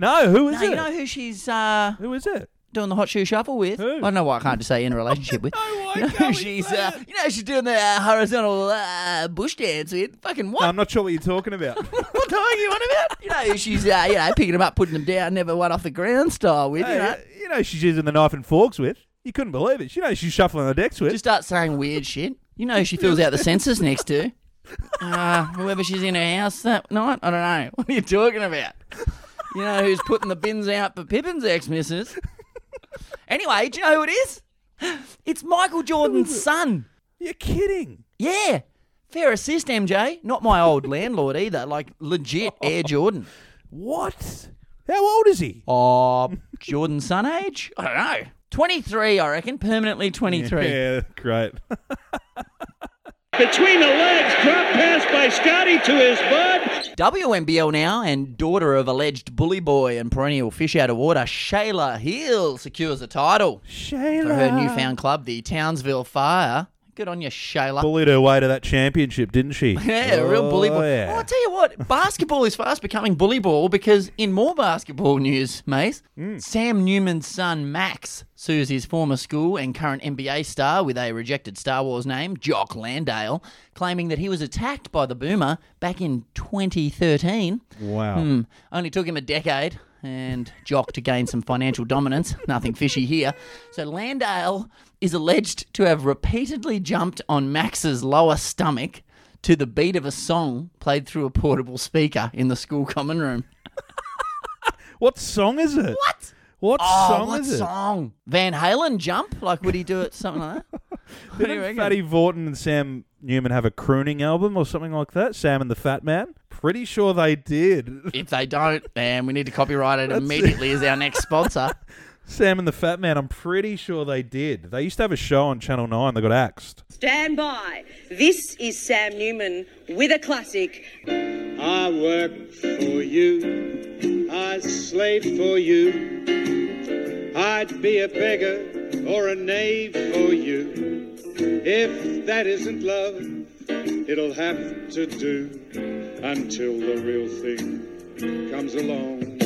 [SPEAKER 4] No, who is
[SPEAKER 3] No,
[SPEAKER 4] it?
[SPEAKER 3] you know who she's uh,
[SPEAKER 4] who is it?
[SPEAKER 3] Doing the hot shoe shuffle with?
[SPEAKER 4] Who?
[SPEAKER 3] I don't know why I can't just say in a relationship with.
[SPEAKER 4] why
[SPEAKER 3] you know
[SPEAKER 4] can't we
[SPEAKER 3] she's
[SPEAKER 4] say
[SPEAKER 3] uh, you know she's doing the uh, horizontal uh, bush dance with. Fucking what?
[SPEAKER 4] I'm not sure what you're talking about.
[SPEAKER 3] what the hell are you on about? You know she's uh, you know picking them up, putting them down, never one off the ground style with. You know.
[SPEAKER 4] Hey, you know she's using the knife and forks with. You couldn't believe it. You know she's shuffling the decks with.
[SPEAKER 3] Just start saying weird shit. You know she fills out the census next to. Uh, whoever she's in her house that night. I don't know. What are you talking about? You know who's putting the bins out for Pippen's ex missus? Anyway, do you know who it is? It's Michael Jordan's son.
[SPEAKER 4] You're kidding.
[SPEAKER 3] Yeah. Fair assist, MJ. Not my old landlord either. Like legit Air Jordan.
[SPEAKER 4] What? How old is he?
[SPEAKER 3] Oh, Jordan's son age? I don't know. 23, I reckon. Permanently 23.
[SPEAKER 4] Yeah, great.
[SPEAKER 1] Between the legs, drop pass by Scotty to his bud.
[SPEAKER 3] WNBL now, and daughter of alleged bully boy and perennial fish out of water, Shyla Heal secures a title
[SPEAKER 4] Shyla.
[SPEAKER 3] for her newfound club, the Townsville Fire. Good on you, Shyla.
[SPEAKER 4] Bullied her way to that championship, didn't she?
[SPEAKER 3] Yeah, a real bully
[SPEAKER 4] Oh,
[SPEAKER 3] ball.
[SPEAKER 4] yeah.
[SPEAKER 3] Oh, I'll tell you what, basketball is fast becoming bully ball because in more basketball news, Mace,
[SPEAKER 4] Hmm.
[SPEAKER 3] Sam Newman's son Max sues his former school and current NBA star with a rejected Star Wars name, Jock Landale, claiming that he was attacked by the boomer back in 2013.
[SPEAKER 4] Wow.
[SPEAKER 3] Hmm. Only took him a decade and Jock to gain some financial dominance. Nothing fishy here. So Landale is alleged to have repeatedly jumped on Max's lower stomach to the beat of a song played through a portable speaker in the school common room.
[SPEAKER 4] What song is it?
[SPEAKER 3] What?
[SPEAKER 4] What
[SPEAKER 3] Oh,
[SPEAKER 4] song
[SPEAKER 3] what
[SPEAKER 4] is it?
[SPEAKER 3] song? Van Halen jump? Like, would he do it something like that?
[SPEAKER 4] Didn't? Fatty Vautin and Sam Newman have a crooning album or something like that? Sam and the Fat Man? Pretty sure they did.
[SPEAKER 3] If they don't, then we need to copyright it
[SPEAKER 4] That's it.
[SPEAKER 3] immediately as our next sponsor.
[SPEAKER 4] Sam and the Fat Man, I'm pretty sure they did. They used to have a show on Channel 9 They got axed.
[SPEAKER 12] Stand by. This is Sam Newman with a classic.
[SPEAKER 1] I work for you. I slave for you. I'd be a beggar or a knave for you. If that isn't love, it'll have to do until the real thing comes along.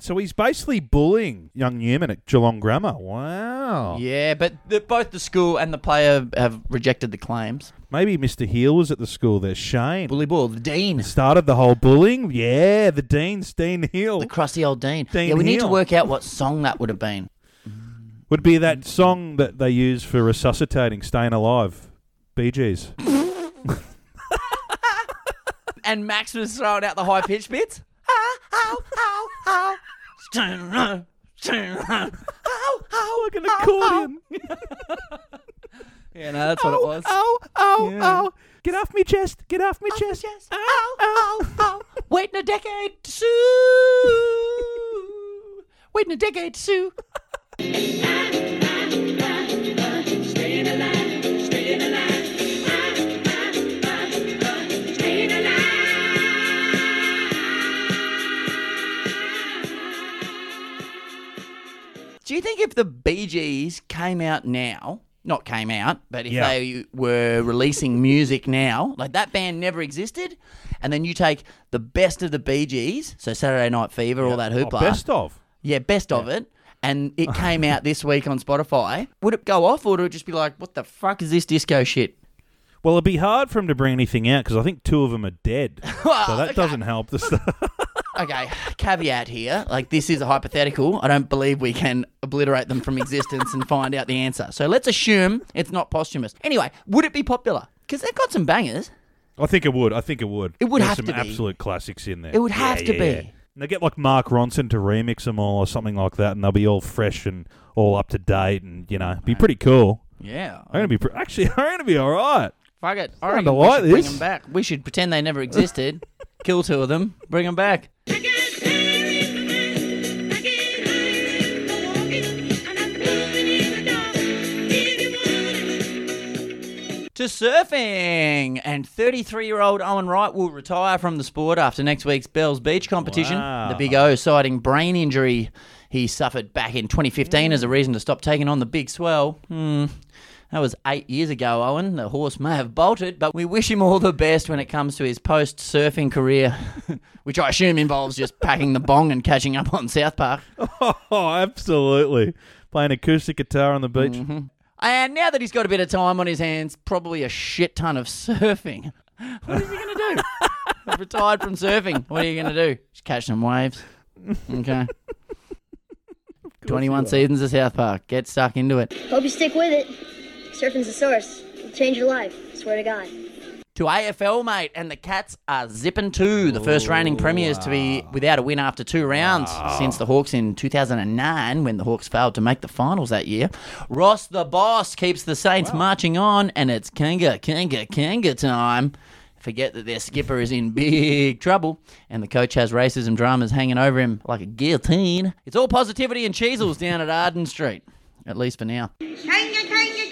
[SPEAKER 4] So he's basically bullying young Newman at Geelong Grammar. Wow.
[SPEAKER 3] Yeah, but the, both the school and the player have rejected the claims.
[SPEAKER 4] Maybe Mr. Heal was at the school there. Shane.
[SPEAKER 3] Bully Ball, the dean.
[SPEAKER 4] Started the whole bullying. Yeah, the Dean's Dean Hill.
[SPEAKER 3] The crusty old dean.
[SPEAKER 4] Dean
[SPEAKER 3] yeah, we need to work out what song that would have been.
[SPEAKER 4] Would be that song that they use for resuscitating Staying Alive. Bee Gees.
[SPEAKER 3] And Max was throwing out the high pitch bits.
[SPEAKER 4] Like an accordion.
[SPEAKER 3] Yeah, no, that's what it was.
[SPEAKER 4] Oh, oh,
[SPEAKER 3] Yeah.
[SPEAKER 4] oh. Get off me chest. Get off me chest.
[SPEAKER 3] Ow, ow, ow. Waiting a decade to sue. Waiting a decade to sue. think if the Bee Gees came out now, not came out, but if
[SPEAKER 4] Yeah.
[SPEAKER 3] they were releasing music now, like that band never existed, and then you take the best of the Bee Gees, so Saturday Night Fever, all that
[SPEAKER 4] Oh,
[SPEAKER 3] hoopla,
[SPEAKER 4] best of.
[SPEAKER 3] yeah, best of it, and it came out this week on Spotify, would it go off, or would it just be like, what the fuck is this disco shit?
[SPEAKER 4] Well, it'd be hard for him to bring anything out because I think two of them are dead. so that doesn't help the stuff.
[SPEAKER 3] Okay, caveat here. Like, this is a hypothetical. I don't believe we can obliterate them from existence and find out the answer. So let's assume it's not posthumous. Anyway, would it be popular? Because they've got some bangers.
[SPEAKER 4] I think it would. I think it would.
[SPEAKER 3] It would
[SPEAKER 4] There's
[SPEAKER 3] have
[SPEAKER 4] some
[SPEAKER 3] to be.
[SPEAKER 4] Some absolute classics in there.
[SPEAKER 3] It would have to be.
[SPEAKER 4] yeah. And they get like Mark Ronson to remix them all or something like that, and they'll be all fresh and all up to date, and you know, be pretty cool.
[SPEAKER 3] Yeah.
[SPEAKER 4] I'm gonna be pre- actually. I'm gonna be all right.
[SPEAKER 3] Fuck it. I
[SPEAKER 4] Starting
[SPEAKER 3] reckon
[SPEAKER 4] to
[SPEAKER 3] we
[SPEAKER 4] like
[SPEAKER 3] should bring
[SPEAKER 4] this.
[SPEAKER 3] them back. We should pretend they never existed. Kill two of them. Bring them back. To surfing, and 33-year-old Owen Wright will retire from the sport after next week's Bells Beach competition.
[SPEAKER 4] Wow.
[SPEAKER 3] The Big O citing brain injury he suffered back in 2015 as a reason to stop taking on the big swell. Hmm. That was eight years ago, Owen. The horse may have bolted, but we wish him all the best when it comes to his post surfing career, which I assume involves just packing the bong and catching up on South Park.
[SPEAKER 4] Oh, absolutely. Playing acoustic guitar on the beach.
[SPEAKER 3] Mm-hmm. And now that he's got a bit of time on his hands, probably a shit ton of surfing. What is he going to do? I've retired from surfing. What are you going to do? Just catch some waves. Okay. 21 seasons of South Park. Get stuck into it.
[SPEAKER 13] Hope you stick with it. Surfing's the source. It'll change your life. Swear to God.
[SPEAKER 3] to AFL, mate, and the Cats are zipping two, the first reigning premiers to be without a win after two rounds since the Hawks in 2009, when the Hawks failed to make the finals that year. Ross the boss keeps the Saints marching on, and it's Kanga, Kanga, Kanga time. Forget that their skipper is in big trouble, and the coach has racism dramas hanging over him like a guillotine. It's all positivity and Cheezels down at Arden Street, at least for now.
[SPEAKER 12] Kanga, kanga,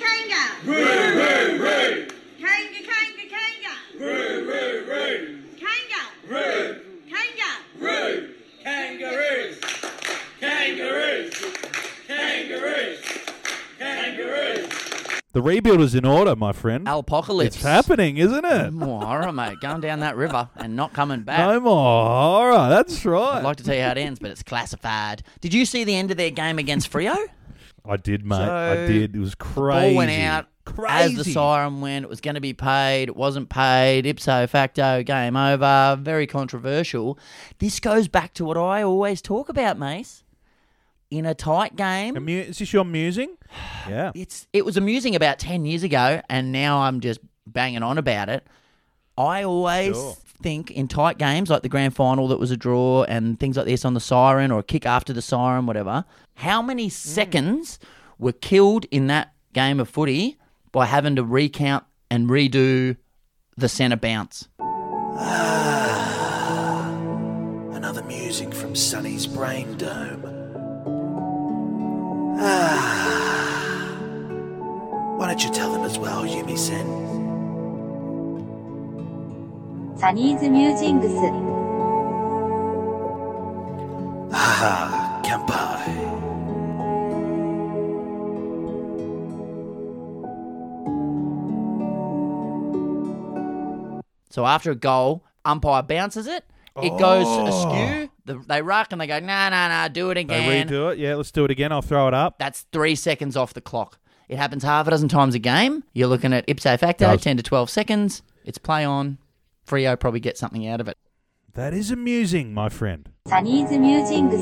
[SPEAKER 4] The rebuild is in order, my friend.
[SPEAKER 3] Alpocalypse.
[SPEAKER 4] It's happening, isn't it?
[SPEAKER 3] More horror, mate. Going down that river and not coming back.
[SPEAKER 4] No more horror. That's right.
[SPEAKER 3] I'd like to tell you how it ends, but it's classified. Did you see the end of their game against Freo?
[SPEAKER 4] I did, mate. I did. It was crazy.
[SPEAKER 3] Ball went out as the siren went. It was going to be paid. It wasn't paid. Ipso facto, game over. Very controversial. This goes back to what I always talk about, Mace. In a tight game,
[SPEAKER 4] Amu- is this your musing? Yeah.
[SPEAKER 3] it's it was amusing about 10 years ago and now I'm just banging on about it. I always
[SPEAKER 4] Sure.
[SPEAKER 3] Think in tight games like the grand final that was a draw and things like this on the siren or a kick after the siren whatever, how many seconds were killed in that game of footy by having to recount and redo the centre bounce?
[SPEAKER 14] Ah, Another musing from Sonny's brain dome. Ah. Why don't you tell them as well, Yumi Sen?
[SPEAKER 15] サニーズミュージングス
[SPEAKER 14] Ah, Kampai.
[SPEAKER 3] So after a goal, umpire bounces it. It goes
[SPEAKER 4] Oh.
[SPEAKER 3] askew. The, they ruck and they go, nah, nah, nah, do it
[SPEAKER 4] They
[SPEAKER 3] again.
[SPEAKER 4] redo it. Yeah, let's do it again. I'll throw it up.
[SPEAKER 3] That's three seconds off the clock. It happens half a dozen times a game. You're looking at ipso facto,
[SPEAKER 4] Does.
[SPEAKER 3] 10 to 12 seconds. It's play on. Freo probably get something out of it.
[SPEAKER 4] That is amusing, my friend.
[SPEAKER 15] Sunny's musings.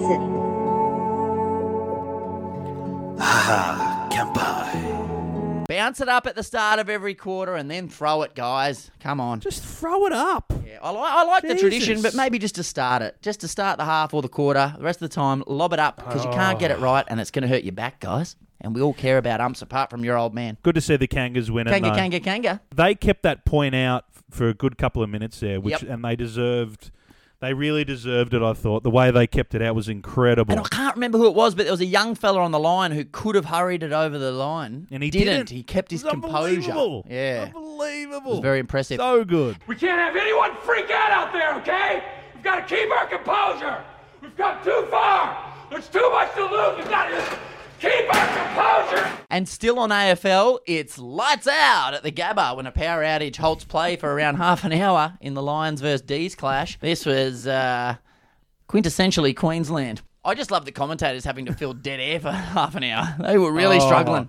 [SPEAKER 14] Ah, kanpai.
[SPEAKER 3] Bounce it up at the start of every quarter and then throw it, guys. Come on.
[SPEAKER 4] Just throw it up.
[SPEAKER 3] Yeah, I, li- I like Jesus. the tradition, but maybe just to start it. Just to start the half or the quarter. The rest of the time, lob it up because oh. you can't get it right and it's going to hurt your back, guys and we all care about umps apart from your old man.
[SPEAKER 4] Good to see the Kangas win
[SPEAKER 3] Kanga.
[SPEAKER 4] Kanga,
[SPEAKER 3] Kanga, Kanga.
[SPEAKER 4] They kept that point out for a good couple of minutes there, which
[SPEAKER 3] Yep.
[SPEAKER 4] and they deserved. They really deserved it. I thought the way they kept it out was incredible.
[SPEAKER 3] And I can't remember who it was, but there was a young fella on the line who could have hurried it over the line.
[SPEAKER 4] And he
[SPEAKER 3] didn't.
[SPEAKER 4] didn't.
[SPEAKER 3] He kept his
[SPEAKER 4] It was
[SPEAKER 3] composure.
[SPEAKER 4] unbelievable.
[SPEAKER 3] Yeah.
[SPEAKER 4] Unbelievable.
[SPEAKER 3] It was very impressive.
[SPEAKER 4] So good.
[SPEAKER 5] We can't have anyone freak out out there, okay? We've got to keep our composure. We've come too far. There's too much to lose. We've got to just keep our composure.
[SPEAKER 3] And still on AFL, it's lights out at the Gabba when a power outage halts play for around half an hour in the Lions versus D's clash. This was uh, quintessentially Queensland. I just love the commentators having to fill dead air for half an hour. They were really
[SPEAKER 4] Oh,
[SPEAKER 3] struggling.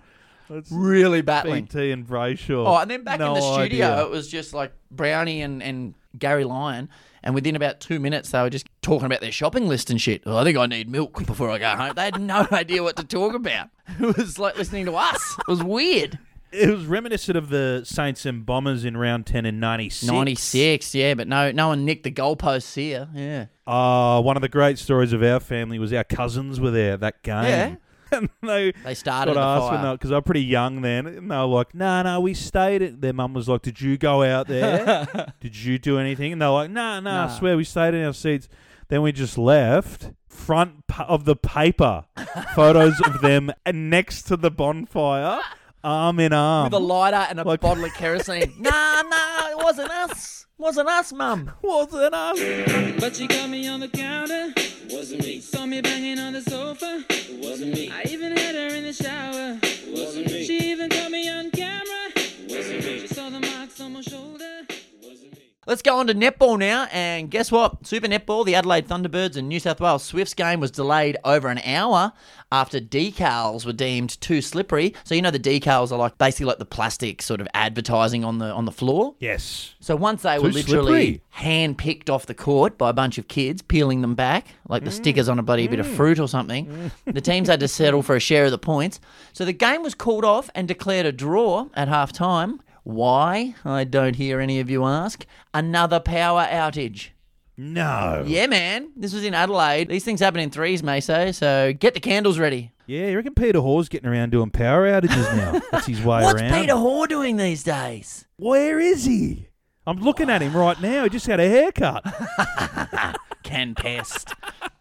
[SPEAKER 4] That's
[SPEAKER 3] Really battling.
[SPEAKER 4] BT and Brayshaw.
[SPEAKER 3] Oh, and then back
[SPEAKER 4] No
[SPEAKER 3] in the studio,
[SPEAKER 4] idea.
[SPEAKER 3] it was just like Brownie and, and Gary Lyon. And within about two minutes, they were just talking about their shopping list and shit. Oh, I think I need milk before I go home. They had no idea what to talk about. It was like listening to us. It was weird.
[SPEAKER 4] It was reminiscent of the Saints and Bombers in round 10 in 96.
[SPEAKER 3] 96, yeah, but no, no one nicked the goalposts here. Yeah.
[SPEAKER 4] Uh, one of the great stories of our family was our cousins were there that game.
[SPEAKER 3] Yeah.
[SPEAKER 4] and they,
[SPEAKER 3] They started
[SPEAKER 4] got
[SPEAKER 3] the
[SPEAKER 4] asked when because I was pretty young then, and they were like, "No, no, we stayed." At, their mum was like, "Did you go out there? Did you do anything?" And they're like, "No, no, I
[SPEAKER 3] Nah.
[SPEAKER 4] swear we stayed in our seats." Then we just left. Front of the paper, photos of them and next to the bonfire, arm in arm.
[SPEAKER 3] With a lighter and a bottle of kerosene. nah, nah, it wasn't us. Wasn't us, mum.
[SPEAKER 4] Wasn't us.
[SPEAKER 16] But she caught me on the counter. Wasn't me. Saw me banging on the sofa. Wasn't me. I even had her in the shower. Wasn't me. She even caught me on camera. Wasn't me. She saw the marks on my shoulder.
[SPEAKER 3] Let's go on to netball now, and guess what? Super netball, the Adelaide Thunderbirds and New South Wales Swifts game was delayed over an hour after decals were deemed too slippery. So you know the decals are like basically like the plastic sort of advertising on the on the floor.
[SPEAKER 4] Yes.
[SPEAKER 3] So once they
[SPEAKER 4] Too
[SPEAKER 3] were literally hand picked off the court by a bunch of kids, peeling them back like the mm. stickers on a bloody bit of mm. fruit or something, mm. the teams had to settle for a share of the points. So the game was called off and declared a draw at half time. Why? I don't hear any of you ask. Another power outage.
[SPEAKER 4] No.
[SPEAKER 3] Yeah, man. This was in Adelaide. These things happen in threes, Meso, so get the candles ready.
[SPEAKER 4] Yeah, you reckon Peter Hore's getting around doing power outages now? That's his way
[SPEAKER 3] What's
[SPEAKER 4] around.
[SPEAKER 3] Peter Hore doing these days?
[SPEAKER 4] Where is he? I'm looking at him right now. He just had a haircut.
[SPEAKER 3] Can pest.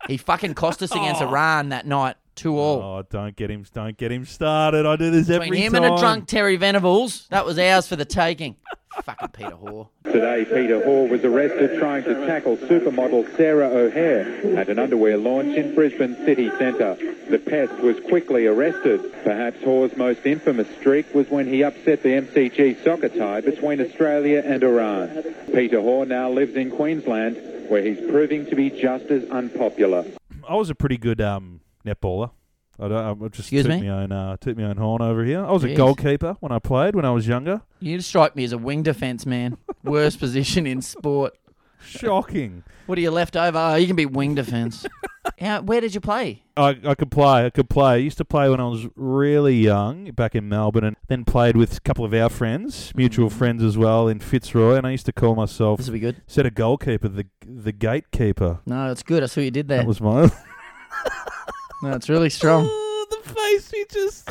[SPEAKER 3] he fucking cost us against oh. Iran that night, two old.
[SPEAKER 4] Oh, don't get him! Don't get him started. I do this every time.
[SPEAKER 3] Between him
[SPEAKER 4] time.
[SPEAKER 3] and a drunk Terry Venables, that was ours for the taking. Fucking Peter Hore.
[SPEAKER 9] Today, Peter Hore was arrested trying to tackle supermodel Sarah O'Hare at an underwear launch in Brisbane city centre. The pest was quickly arrested. Perhaps Hore's most infamous streak was when he upset the MCG soccer tie between Australia and Iran. Peter Hore now lives in Queensland, where he's proving to be just as unpopular.
[SPEAKER 4] I was a pretty good um, netballer. I don't. I just
[SPEAKER 3] Excuse
[SPEAKER 4] took
[SPEAKER 3] me?
[SPEAKER 4] my own. Uh, took my own horn over here. I was a goalkeeper when I played when I was younger.
[SPEAKER 3] You strike me as a wing defence man. Worst position in sport.
[SPEAKER 4] Shocking.
[SPEAKER 3] What are you left over? Oh, you can be wing defence. Where did you play?
[SPEAKER 4] I, I could play. I could play. I used to play when I was really young back in Melbourne, and then played with a couple of our friends, mutual friends as well, in Fitzroy. And I used to call myself.
[SPEAKER 3] Mm. This will be good.
[SPEAKER 4] Instead of goalkeeper, the the gatekeeper.
[SPEAKER 3] No, it's good. I saw you did there.
[SPEAKER 4] That was my.
[SPEAKER 3] No, it's really strong.
[SPEAKER 4] the face he just.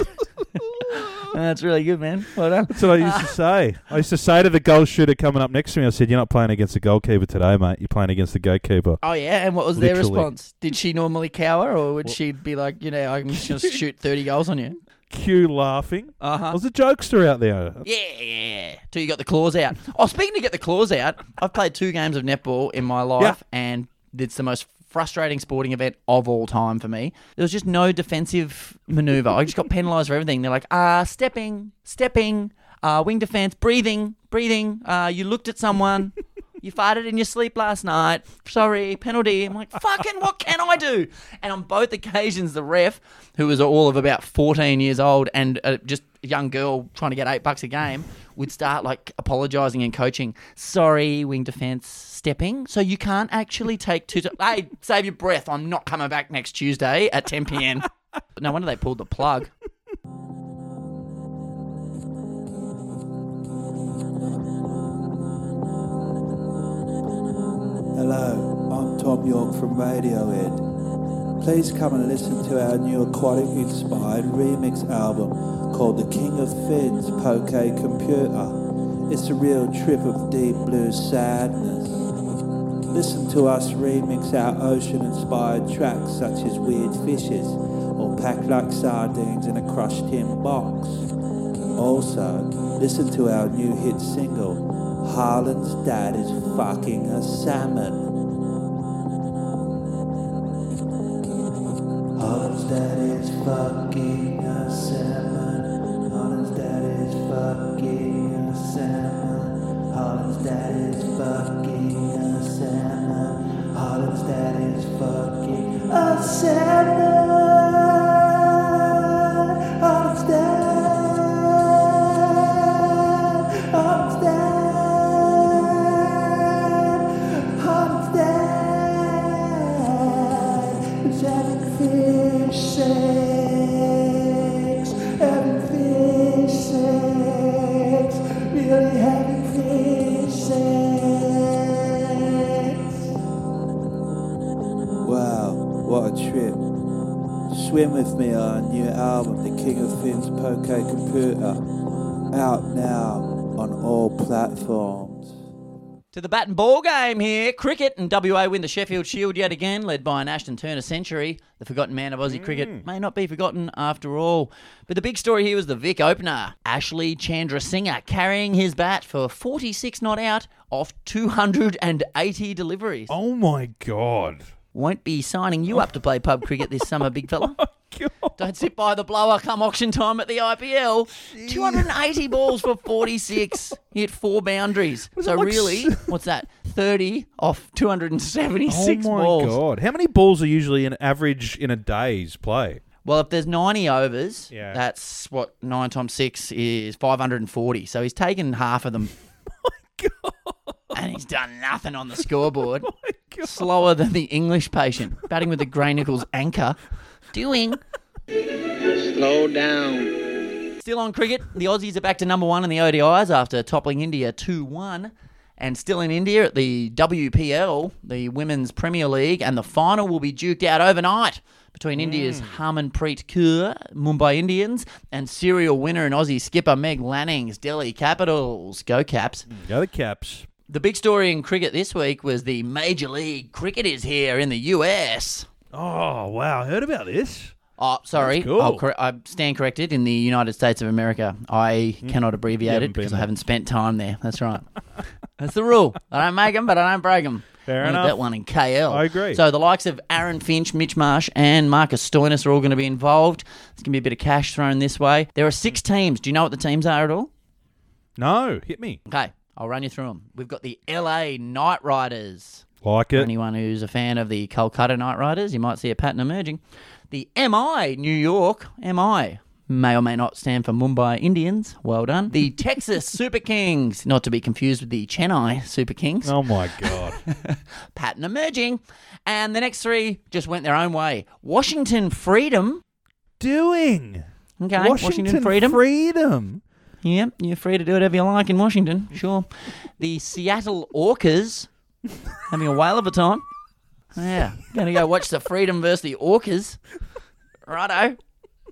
[SPEAKER 3] That's really good, man. Well done.
[SPEAKER 4] That's what I used to say. I used to say to the goal shooter coming up next to me, I said, "You're not playing against the goalkeeper today, mate. You're playing against the gatekeeper."
[SPEAKER 3] Oh yeah, and what was their
[SPEAKER 4] Literally.
[SPEAKER 3] response? Did she normally cower, or would she be like, you know, I'm just gonna shoot thirty goals on you?
[SPEAKER 4] Q laughing.
[SPEAKER 3] Uh huh.
[SPEAKER 4] I was a jokester out there.
[SPEAKER 3] Yeah, yeah. Till you got the claws out. Oh, speaking to get the claws out, I've played two games of netball in my life, and it's the most frustrating sporting event of all time for me. There was just no defensive maneuver. I just got penalised for everything. They're like, ah, stepping, stepping, uh, wing defence, breathing, breathing. Uh, you looked at someone. You farted in your sleep last night. Sorry, penalty. I'm like, fucking, what can I do? And on both occasions, the ref, who was all of about 14 years old and uh, just a young girl trying to get eight bucks a game, would start like apologising and coaching. Sorry, wing defence, stepping. So you can't actually take two. hey, save your breath. I'm not coming back next Tuesday at 10 p.m. no wonder they pulled the plug.
[SPEAKER 17] Hello, I'm Thom Yorke from Radiohead. Please come and listen to our new aquatic inspired remix album called The King of Fins Poke Computer. It's a real trip of deep blue sadness. Listen to us remix our ocean inspired tracks such as Weird Fishes or Packed Like Sardines in a Crushed Tin Box. Also, listen to our new hit single, Harlan's Dad is Fucking a Salmon. Harlan's Dad is fucking a salmon. Harlan's Dad is fucking a salmon. Harlan's Dad is fucking a salmon. Harlan's Dad is fucking a salmon. shakes, everything shakes, really everything shakes. Wow, what a trip. Swim with me on our new album, The King of Things Poke Computer, out now on all platforms.
[SPEAKER 3] To the bat and ball game here. Cricket and WA win the Sheffield Shield yet again, led by an Ashton Turner century. The forgotten man of Aussie cricket mm. may not be forgotten after all. But the big story here was the Vic opener, Ashley Chandrasinghe, carrying his bat for 46 not out off 280 deliveries.
[SPEAKER 4] Oh my god.
[SPEAKER 3] Won't be signing you up to play pub cricket this summer, big fella. Oh, Don't sit by the blower come auction time at the IPL. 280 balls for 46. Hit four boundaries.
[SPEAKER 4] Was
[SPEAKER 3] so
[SPEAKER 4] like
[SPEAKER 3] really,
[SPEAKER 4] s-
[SPEAKER 3] what's that? 30 off 276
[SPEAKER 4] oh my
[SPEAKER 3] balls.
[SPEAKER 4] god. How many balls are usually an average in a day's play?
[SPEAKER 3] Well, if there's 90 overs,
[SPEAKER 4] Yeah.
[SPEAKER 3] that's what 9 times 6 is 540. So he's taken half of them. And he's done nothing on the scoreboard. Oh Slower than the English patient, batting with the Gray-Nicolls anchor. Doing.
[SPEAKER 18] Slow down.
[SPEAKER 3] Still on cricket, the Aussies are back to number one in the ODIs after toppling India 2 1. And still in India at the WPL, the Women's Premier League, and the final will be duked out overnight between India's mm. Harmanpreet Kaur, Mumbai Indians, and serial winner and Aussie skipper Meg Lanning's Delhi Capitals. Go Caps.
[SPEAKER 4] Go the Caps.
[SPEAKER 3] The big story in cricket this week was the Major League Cricket is here in the US.
[SPEAKER 4] Oh wow, I heard about this.
[SPEAKER 3] Oh, sorry.
[SPEAKER 4] That's cool.
[SPEAKER 3] I'll cor- I stand corrected. In the United States of America, I hmm. cannot abbreviate it because
[SPEAKER 4] been
[SPEAKER 3] I haven't spent time there. That's right. That's the rule. I don't make them, but I don't break them.
[SPEAKER 4] Fair
[SPEAKER 3] Learned
[SPEAKER 4] enough.
[SPEAKER 3] That one in KL.
[SPEAKER 4] I agree.
[SPEAKER 3] So the likes of Aaron Finch, Mitch Marsh, and Marcus Stoinis are all going to be involved. There's going to be a bit of cash thrown this way. There are six teams. Do you know what the teams are at all?
[SPEAKER 4] No, hit me.
[SPEAKER 3] Okay, I'll run you through them. We've got the LA Knight Riders.
[SPEAKER 4] Like
[SPEAKER 3] For
[SPEAKER 4] it.
[SPEAKER 3] anyone who's a fan of the Kolkata Knight Riders, you might see a pattern emerging. The MI New York, MI may or may not stand for Mumbai Indians. Well done. The Texas Super Kings, not to be confused with the Chennai Super Kings.
[SPEAKER 4] Oh my god.
[SPEAKER 3] Pattern emerging. And the next three just went their own way. Washington Freedom.
[SPEAKER 4] Doing.
[SPEAKER 3] Okay, Washington, Freedom.
[SPEAKER 4] Freedom.
[SPEAKER 3] Yep, you're free to do whatever you like in Washington, mm. sure. The Seattle Orcas, having a whale of a time. Yeah, gonna go watch the Freedom versus the Orcas. Righto.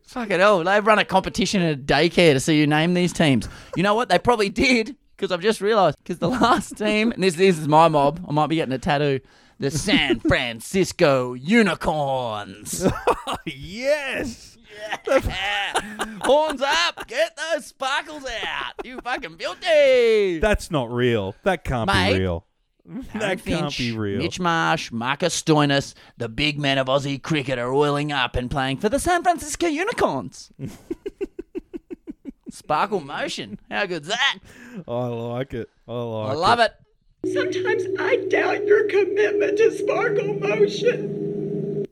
[SPEAKER 3] Fucking hell, They've run a competition at a daycare to see you name these teams. You know what? They probably did, because I've just realised. Because the last team, and this, this is my mob, I might be getting a tattoo. The San Francisco Unicorns.
[SPEAKER 4] yes.
[SPEAKER 3] Horns up! Get those sparkles out! You fucking beauty!
[SPEAKER 4] That's not real. That can't
[SPEAKER 3] Mate.
[SPEAKER 4] be real.
[SPEAKER 3] Aaron
[SPEAKER 4] That can't
[SPEAKER 3] Finch,
[SPEAKER 4] be real.
[SPEAKER 3] Mitch Marsh, Marcus Stoinis, the big men of Aussie cricket are oiling up and playing for the San Francisco Unicorns. Sparkle motion. How good's that?
[SPEAKER 4] I like it. I like
[SPEAKER 3] I love it.
[SPEAKER 19] Sometimes I doubt your commitment to sparkle motion.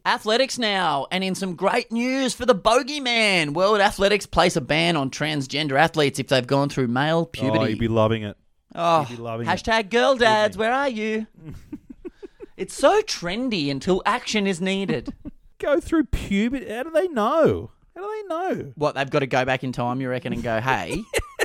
[SPEAKER 3] Athletics now, and in some great news for the bogeyman. World Athletics place a ban on transgender athletes if they've gone through male puberty.
[SPEAKER 4] Oh, you'd be loving it.
[SPEAKER 3] Oh,
[SPEAKER 4] You'd be loving it.
[SPEAKER 3] hashtag girl dads, where are you? it's so trendy until action is needed.
[SPEAKER 4] Go through puberty. How do they know? How do they know?
[SPEAKER 3] What, they've got to go back in time, you reckon, and go, hey,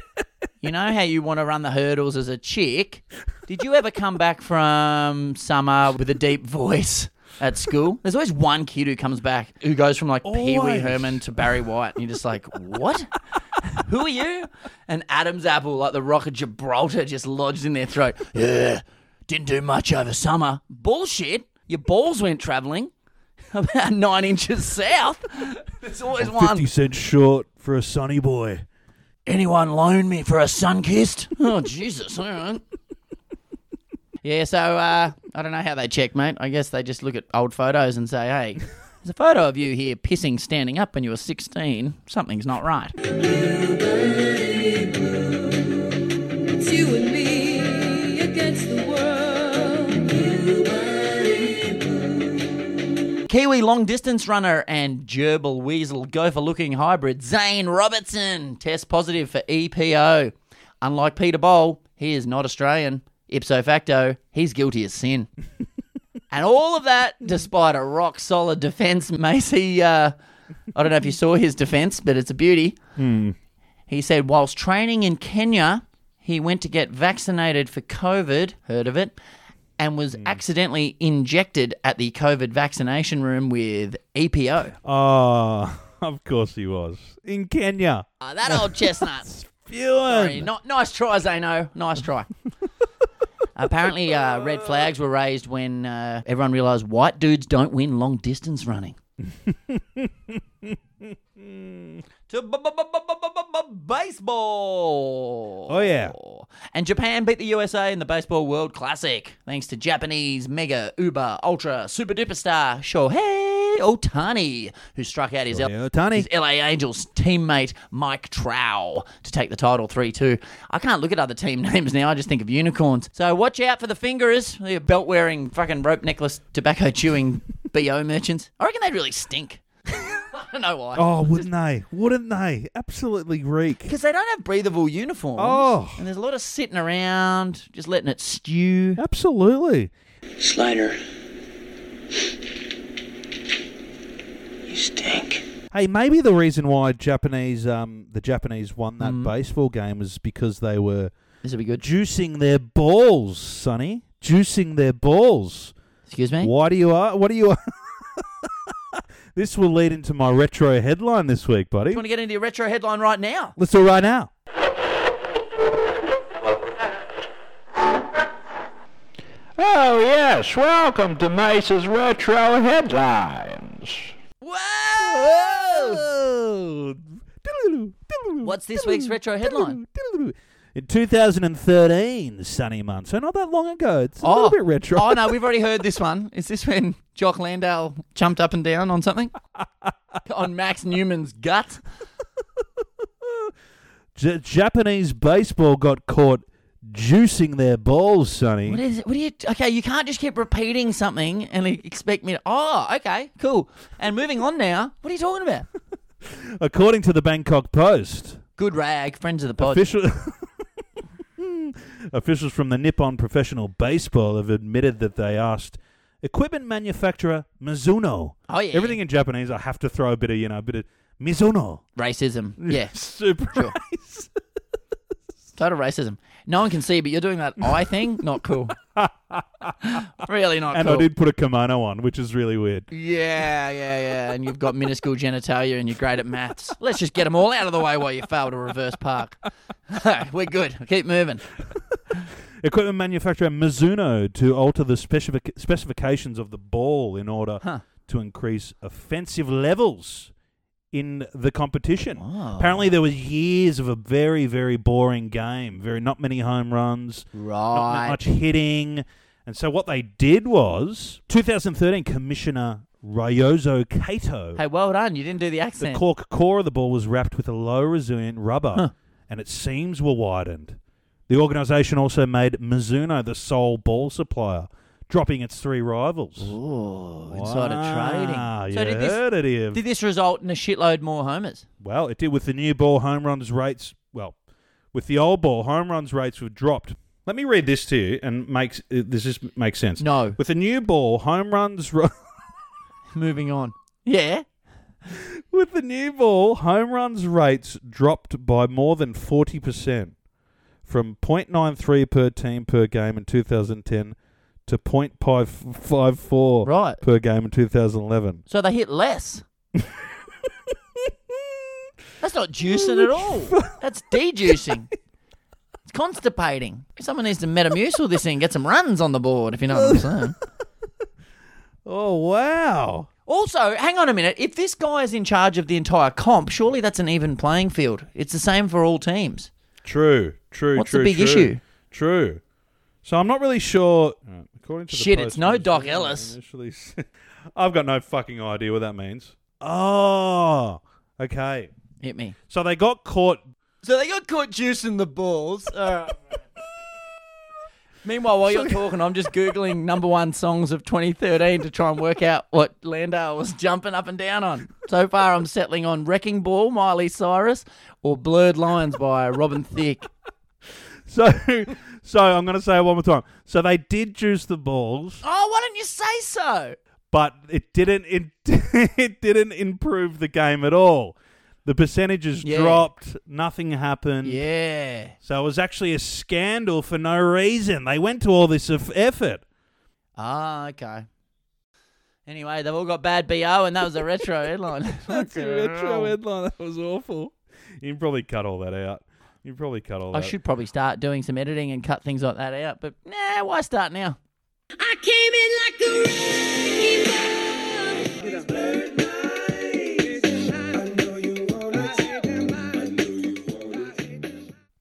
[SPEAKER 3] you know how you want to run the hurdles as a chick? Did you ever come back from summer with a deep voice at school? There's always one kid who comes back who goes from like Pee Wee
[SPEAKER 4] Always.
[SPEAKER 3] Herman to Barry White, and you're just like, what? Who are you? And Adam's apple, like the rock of Gibraltar, just lodged in their throat. Yeah, didn't do much over summer. Bullshit. Your balls went travelling about nine inches south. There's always one.
[SPEAKER 4] Fifty cents short for a sunny boy.
[SPEAKER 3] Anyone loan me for a sun kissed? Oh Jesus! All right. Yeah, so uh, I don't know how they check, mate. I guess they just look at old photos and say, "Hey, there's a photo of you here pissing standing up when you were 16. Something's not right."
[SPEAKER 16] It's you and me against the world.
[SPEAKER 3] Kiwi long distance runner and gerbil weasel gopher looking hybrid Zane Robertson test positive for EPO. Unlike Peter Bol, he is not Australian. Ipso facto, he's guilty as sin. and all of that despite a rock solid defence. Macy, uh, I don't know if you saw his defence, but it's a beauty.
[SPEAKER 4] Hmm.
[SPEAKER 3] He said, whilst training in Kenya, he went to get vaccinated for COVID, heard of it, and was accidentally injected at the COVID vaccination room with EPO.
[SPEAKER 4] Oh, of course he was. In Kenya.
[SPEAKER 3] Ah, that old chestnut.
[SPEAKER 4] Spewing.
[SPEAKER 3] Sorry, not, nice try, Zeno. Nice try. Apparently, uh, red flags were raised when uh, everyone realised white dudes don't win long distance running. to b- b- b- baseball.
[SPEAKER 4] Oh, yeah.
[SPEAKER 3] And Japan beat the USA in the Baseball World Classic thanks to Japanese mega, uber, ultra, super duper star Shohei Ohtani, who struck out his, L-
[SPEAKER 4] Shohei Ohtani.
[SPEAKER 3] his LA Angels teammate Mike Trout to take the title 3 2. I can't look at other team names now, I just think of unicorns. So watch out for the fingers, the belt wearing, fucking rope necklace, tobacco chewing BO merchants. I reckon they'd really stink. I don't know why.
[SPEAKER 4] Oh, wouldn't they? Wouldn't they? Absolutely reek.
[SPEAKER 3] Because they don't have breathable uniforms.
[SPEAKER 4] Oh.
[SPEAKER 3] And there's a lot of sitting around, just letting it stew.
[SPEAKER 4] Absolutely.
[SPEAKER 6] Slider. You stink.
[SPEAKER 4] Hey, maybe the reason why Japanese, um, the Japanese won that
[SPEAKER 3] Mm.
[SPEAKER 4] baseball game was because they were
[SPEAKER 3] This will be good.
[SPEAKER 4] juicing their balls, Sonny. Juicing their balls.
[SPEAKER 3] Excuse me?
[SPEAKER 4] Why do you? Uh, what do you? this will lead into my retro headline this week, buddy.
[SPEAKER 3] You want to get into your retro headline right now?
[SPEAKER 4] Let's do it right now.
[SPEAKER 20] Oh, yes. Welcome to Mace's Retro Headlines.
[SPEAKER 3] Whoa! What's this week's retro headline?
[SPEAKER 4] In 2013, sunny month, so not that long ago. It's a
[SPEAKER 3] Oh,
[SPEAKER 4] little bit retro.
[SPEAKER 3] oh no, we've already heard this one. Is this when Jock Landale jumped up and down on something? on Max Newman's gut?
[SPEAKER 4] J- Japanese baseball got caught juicing their balls, Sonny.
[SPEAKER 3] What is it? What do you? Okay, you can't just keep repeating something and expect me to. Oh, okay, cool. And moving on now. What are you talking about?
[SPEAKER 4] According to the Bangkok Post,
[SPEAKER 3] Good rag, friends of the pod.
[SPEAKER 4] official officials from the Nippon Professional Baseball have admitted that they asked equipment manufacturer Mizuno.
[SPEAKER 3] Oh, yeah.
[SPEAKER 4] Everything in Japanese, I have to throw a bit of you know a bit of Mizuno.
[SPEAKER 3] Racism. Yeah.
[SPEAKER 4] Super
[SPEAKER 3] Sure. Total racism. No one can see, but you're doing that eye thing. Not cool. really not
[SPEAKER 4] and
[SPEAKER 3] cool.
[SPEAKER 4] I did put a kimono on, which is really weird.
[SPEAKER 3] Yeah, yeah, yeah. And you've got minuscule genitalia and you're great at maths. Let's just get them all out of the way while you fail to reverse park. We're good. Keep moving.
[SPEAKER 4] Equipment manufacturer Mizuno to alter the specific- specifications of the ball in order
[SPEAKER 3] Huh.
[SPEAKER 4] to increase offensive levels in the competition.
[SPEAKER 3] Oh.
[SPEAKER 4] Apparently, there was years of a very, very boring game. Very not many home runs,
[SPEAKER 3] right?
[SPEAKER 4] not much hitting, and so what they did was 2013 Commissioner Ryozo Kato.
[SPEAKER 3] Hey, well done. You didn't do the accent.
[SPEAKER 4] The cork core of the ball was wrapped with a low resilient rubber,
[SPEAKER 3] Huh.
[SPEAKER 4] and its seams were widened. The organisation also made Mizuno the sole ball supplier, dropping its three rivals.
[SPEAKER 3] Ooh, insider
[SPEAKER 4] Wow,
[SPEAKER 3] trading.
[SPEAKER 4] you
[SPEAKER 3] did this,
[SPEAKER 4] heard it here.
[SPEAKER 3] did this result in a shitload more homers?
[SPEAKER 4] Well, it did with the new ball home runs rates. Well, with the old ball, home runs rates were dropped. Let me read this to you, and makes uh, this just makes sense.
[SPEAKER 3] No.
[SPEAKER 4] with the new ball, home runs. Ro-
[SPEAKER 3] Moving on. Yeah.
[SPEAKER 4] with the new ball, home runs rates dropped by more than forty percent, from 0.93 per team per game in 2010 to 0.554
[SPEAKER 3] Right.
[SPEAKER 4] per game in 2011.
[SPEAKER 3] So they hit less. That's not juicing at all. That's de-juicing. It's constipating. Someone needs to metamucil this thing, get some runs on the board, if you know what I'm saying.
[SPEAKER 4] Oh wow!
[SPEAKER 3] Also, hang on a minute. If this guy is in charge of the entire comp, surely that's an even playing field. It's the same for all teams.
[SPEAKER 4] True, true,
[SPEAKER 3] What's the big
[SPEAKER 4] true,
[SPEAKER 3] issue?
[SPEAKER 4] True. So I'm not really sure. According to the
[SPEAKER 3] Shit,
[SPEAKER 4] Post,
[SPEAKER 3] it's no Doc Ellis.
[SPEAKER 4] Initially, s- I've got no fucking idea what that means. Oh, okay.
[SPEAKER 3] Hit me.
[SPEAKER 4] So they got caught.
[SPEAKER 3] So they got caught juicing the balls. Meanwhile, while you're talking, I'm just googling number one songs of 2013 to try and work out what Landau was jumping up and down on. So far, I'm settling on "Wrecking Ball" Miley Cyrus or "Blurred Lines" by Robin Thicke.
[SPEAKER 4] So, so I'm going to say it one more time. So they did juice the balls,
[SPEAKER 3] Oh, why don't you say so?
[SPEAKER 4] but it didn't. It, it didn't improve the game at all. The percentages
[SPEAKER 3] Yeah.
[SPEAKER 4] dropped. Nothing happened.
[SPEAKER 3] Yeah.
[SPEAKER 4] So it was actually a scandal for no reason. They went to all this eff- effort.
[SPEAKER 3] Ah, okay. Anyway, they've all got bad BO, and that was a retro headline.
[SPEAKER 4] That's a retro headline. That was awful. You can probably cut all that out. You probably cut all
[SPEAKER 3] I
[SPEAKER 4] that.
[SPEAKER 3] should probably start doing some editing and cut things like that out, but nah, why start now?
[SPEAKER 16] I came in like a wrecking ball.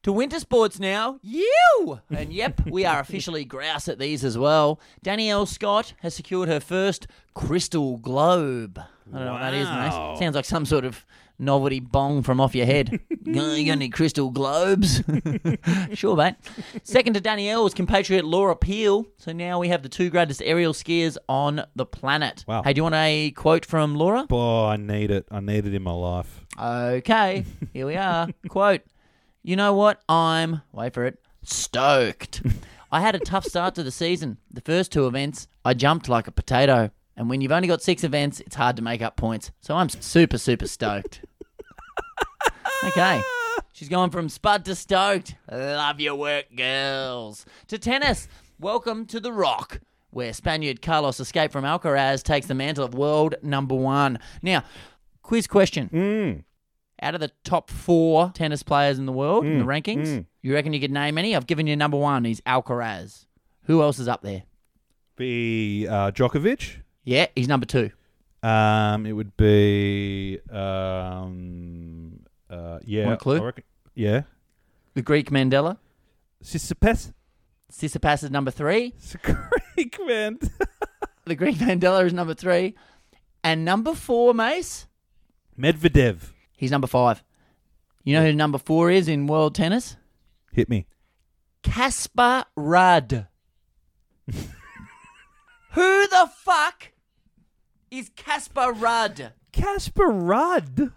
[SPEAKER 3] To winter sports now. You! And yep, we are officially grouse at these as well. Danielle Scott has secured her first crystal globe. I don't know what that is,
[SPEAKER 4] Wow.
[SPEAKER 3] mate. Sounds like some sort of novelty bong from off your head. you got any crystal globes? sure, mate. Second to Danielle was compatriot Laura Peel. So now we have the two greatest aerial skiers on the planet.
[SPEAKER 4] Wow.
[SPEAKER 3] Hey, do you want a quote from Laura?
[SPEAKER 4] Oh, I need it. I need it in my life.
[SPEAKER 3] Okay, here we are. Quote You know what? I'm, wait for it, stoked. I had a tough start to the season. The first two events, I jumped like a potato. And when you've only got six events, it's hard to make up points. So I'm super, super stoked. okay. She's gone from spud to stoked. Love your work, girls. To tennis. Welcome to The Rock, where Spaniard Carlos Escape from Alcaraz takes the mantle of world number one. Now, quiz question. Out of the top four tennis players in the world in the
[SPEAKER 4] Mm,
[SPEAKER 3] rankings,
[SPEAKER 4] mm.
[SPEAKER 3] you reckon you could name any? I've given you number one. He's Alcaraz. Who else is up there?
[SPEAKER 4] Be uh, Djokovic.
[SPEAKER 3] Yeah, he's number two.
[SPEAKER 4] Um, it would be um, uh, yeah.
[SPEAKER 3] Want a clue?
[SPEAKER 4] I reckon- yeah.
[SPEAKER 3] The Greek Mandela.
[SPEAKER 4] Tsitsipas.
[SPEAKER 3] Tsitsipas is number three.
[SPEAKER 4] Greek man.
[SPEAKER 3] The Greek Mandela is number three. And number four, Mace,
[SPEAKER 4] Medvedev.
[SPEAKER 3] he's number five. You know who number four is in world tennis?
[SPEAKER 4] Hit me.
[SPEAKER 3] Kaspar Rudd. Who the fuck is Casper Rudd?
[SPEAKER 4] Casper Rudd.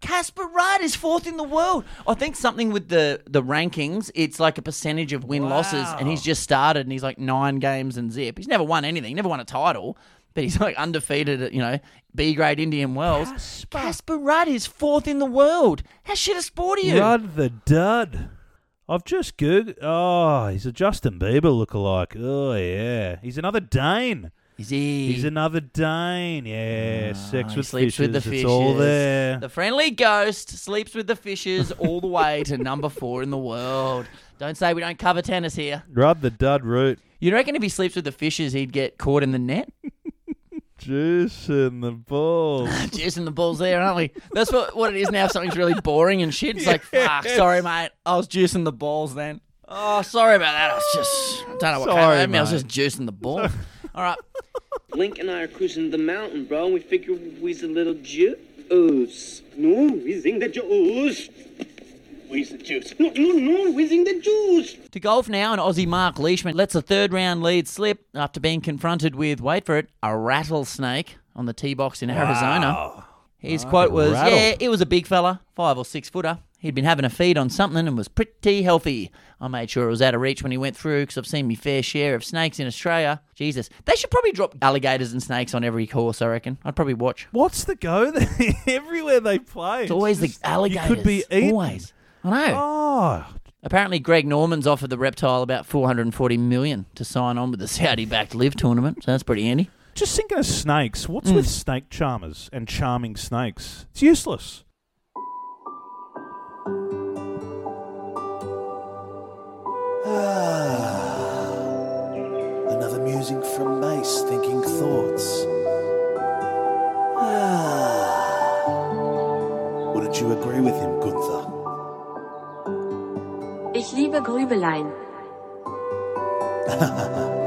[SPEAKER 3] Casper Rudd is fourth in the world. I think something with the the rankings, it's like a percentage of win losses, and he's just started, and he's like nine games and zip. He's never won anything, never won a title, but he's like undefeated at you know B grade Indian Wells. Casper Rudd is fourth in the world. How shit a sport are you?
[SPEAKER 4] Rudd the dud. I've just googled. Oh, he's a Justin Bieber lookalike. Oh yeah, he's another Dane.
[SPEAKER 3] Is he?
[SPEAKER 4] He's another Dane. Yeah, sex
[SPEAKER 3] Ah, He
[SPEAKER 4] with
[SPEAKER 3] sleeps
[SPEAKER 4] fishes.
[SPEAKER 3] with the fishes.
[SPEAKER 4] It's all there.
[SPEAKER 3] The friendly ghost sleeps with the fishes all the way to number four in the world. Don't say we don't cover tennis here.
[SPEAKER 4] Rub the dud root.
[SPEAKER 3] You reckon if he sleeps with the fishes, he'd get caught in the net?
[SPEAKER 4] Juice in the balls.
[SPEAKER 3] Juicing the balls there, aren't we? That's what, what it is now. If something's really boring and shit, it's like, fuck, sorry, mate. I was juicing the balls then. Oh, sorry about that. I was just, I don't know what
[SPEAKER 4] Sorry,
[SPEAKER 3] came me. I was
[SPEAKER 4] mate.
[SPEAKER 3] just juicing the balls. All right.
[SPEAKER 18] Link and I are cruising the mountain, bro, and we figure we's a little juice. No, we's in the juice. We's the juice. No, no, no, we's in the juice.
[SPEAKER 3] To golf now, and Aussie Mark Leishman lets a third round lead slip after being confronted with, wait for it, a rattlesnake on the tee box in Arizona. His
[SPEAKER 4] Right,
[SPEAKER 3] quote was,
[SPEAKER 4] rattle.
[SPEAKER 3] Yeah, it was a big fella, five or six footer. He'd been having a feed on something and was pretty healthy. I made sure it was out of reach when he went through because I've seen me fair share of snakes in Australia. Jesus. They should probably drop alligators and snakes on every course, I reckon. I'd probably watch.
[SPEAKER 4] What's the go there? Everywhere they play,
[SPEAKER 3] It's always the alligators.
[SPEAKER 4] You could be eaten.
[SPEAKER 3] Always. I know.
[SPEAKER 4] Oh,
[SPEAKER 3] Apparently, Greg Norman's offered the reptile about 440 million to sign on with the Saudi-backed LIV tournament. So that's pretty handy.
[SPEAKER 4] just thinking of snakes. What's
[SPEAKER 3] Mm.
[SPEAKER 4] with snake charmers and charming snakes? It's useless.
[SPEAKER 14] Another musing from Mace, thinking thoughts. Wouldn't you agree with him, Gunther?
[SPEAKER 15] Ich liebe Grübelein.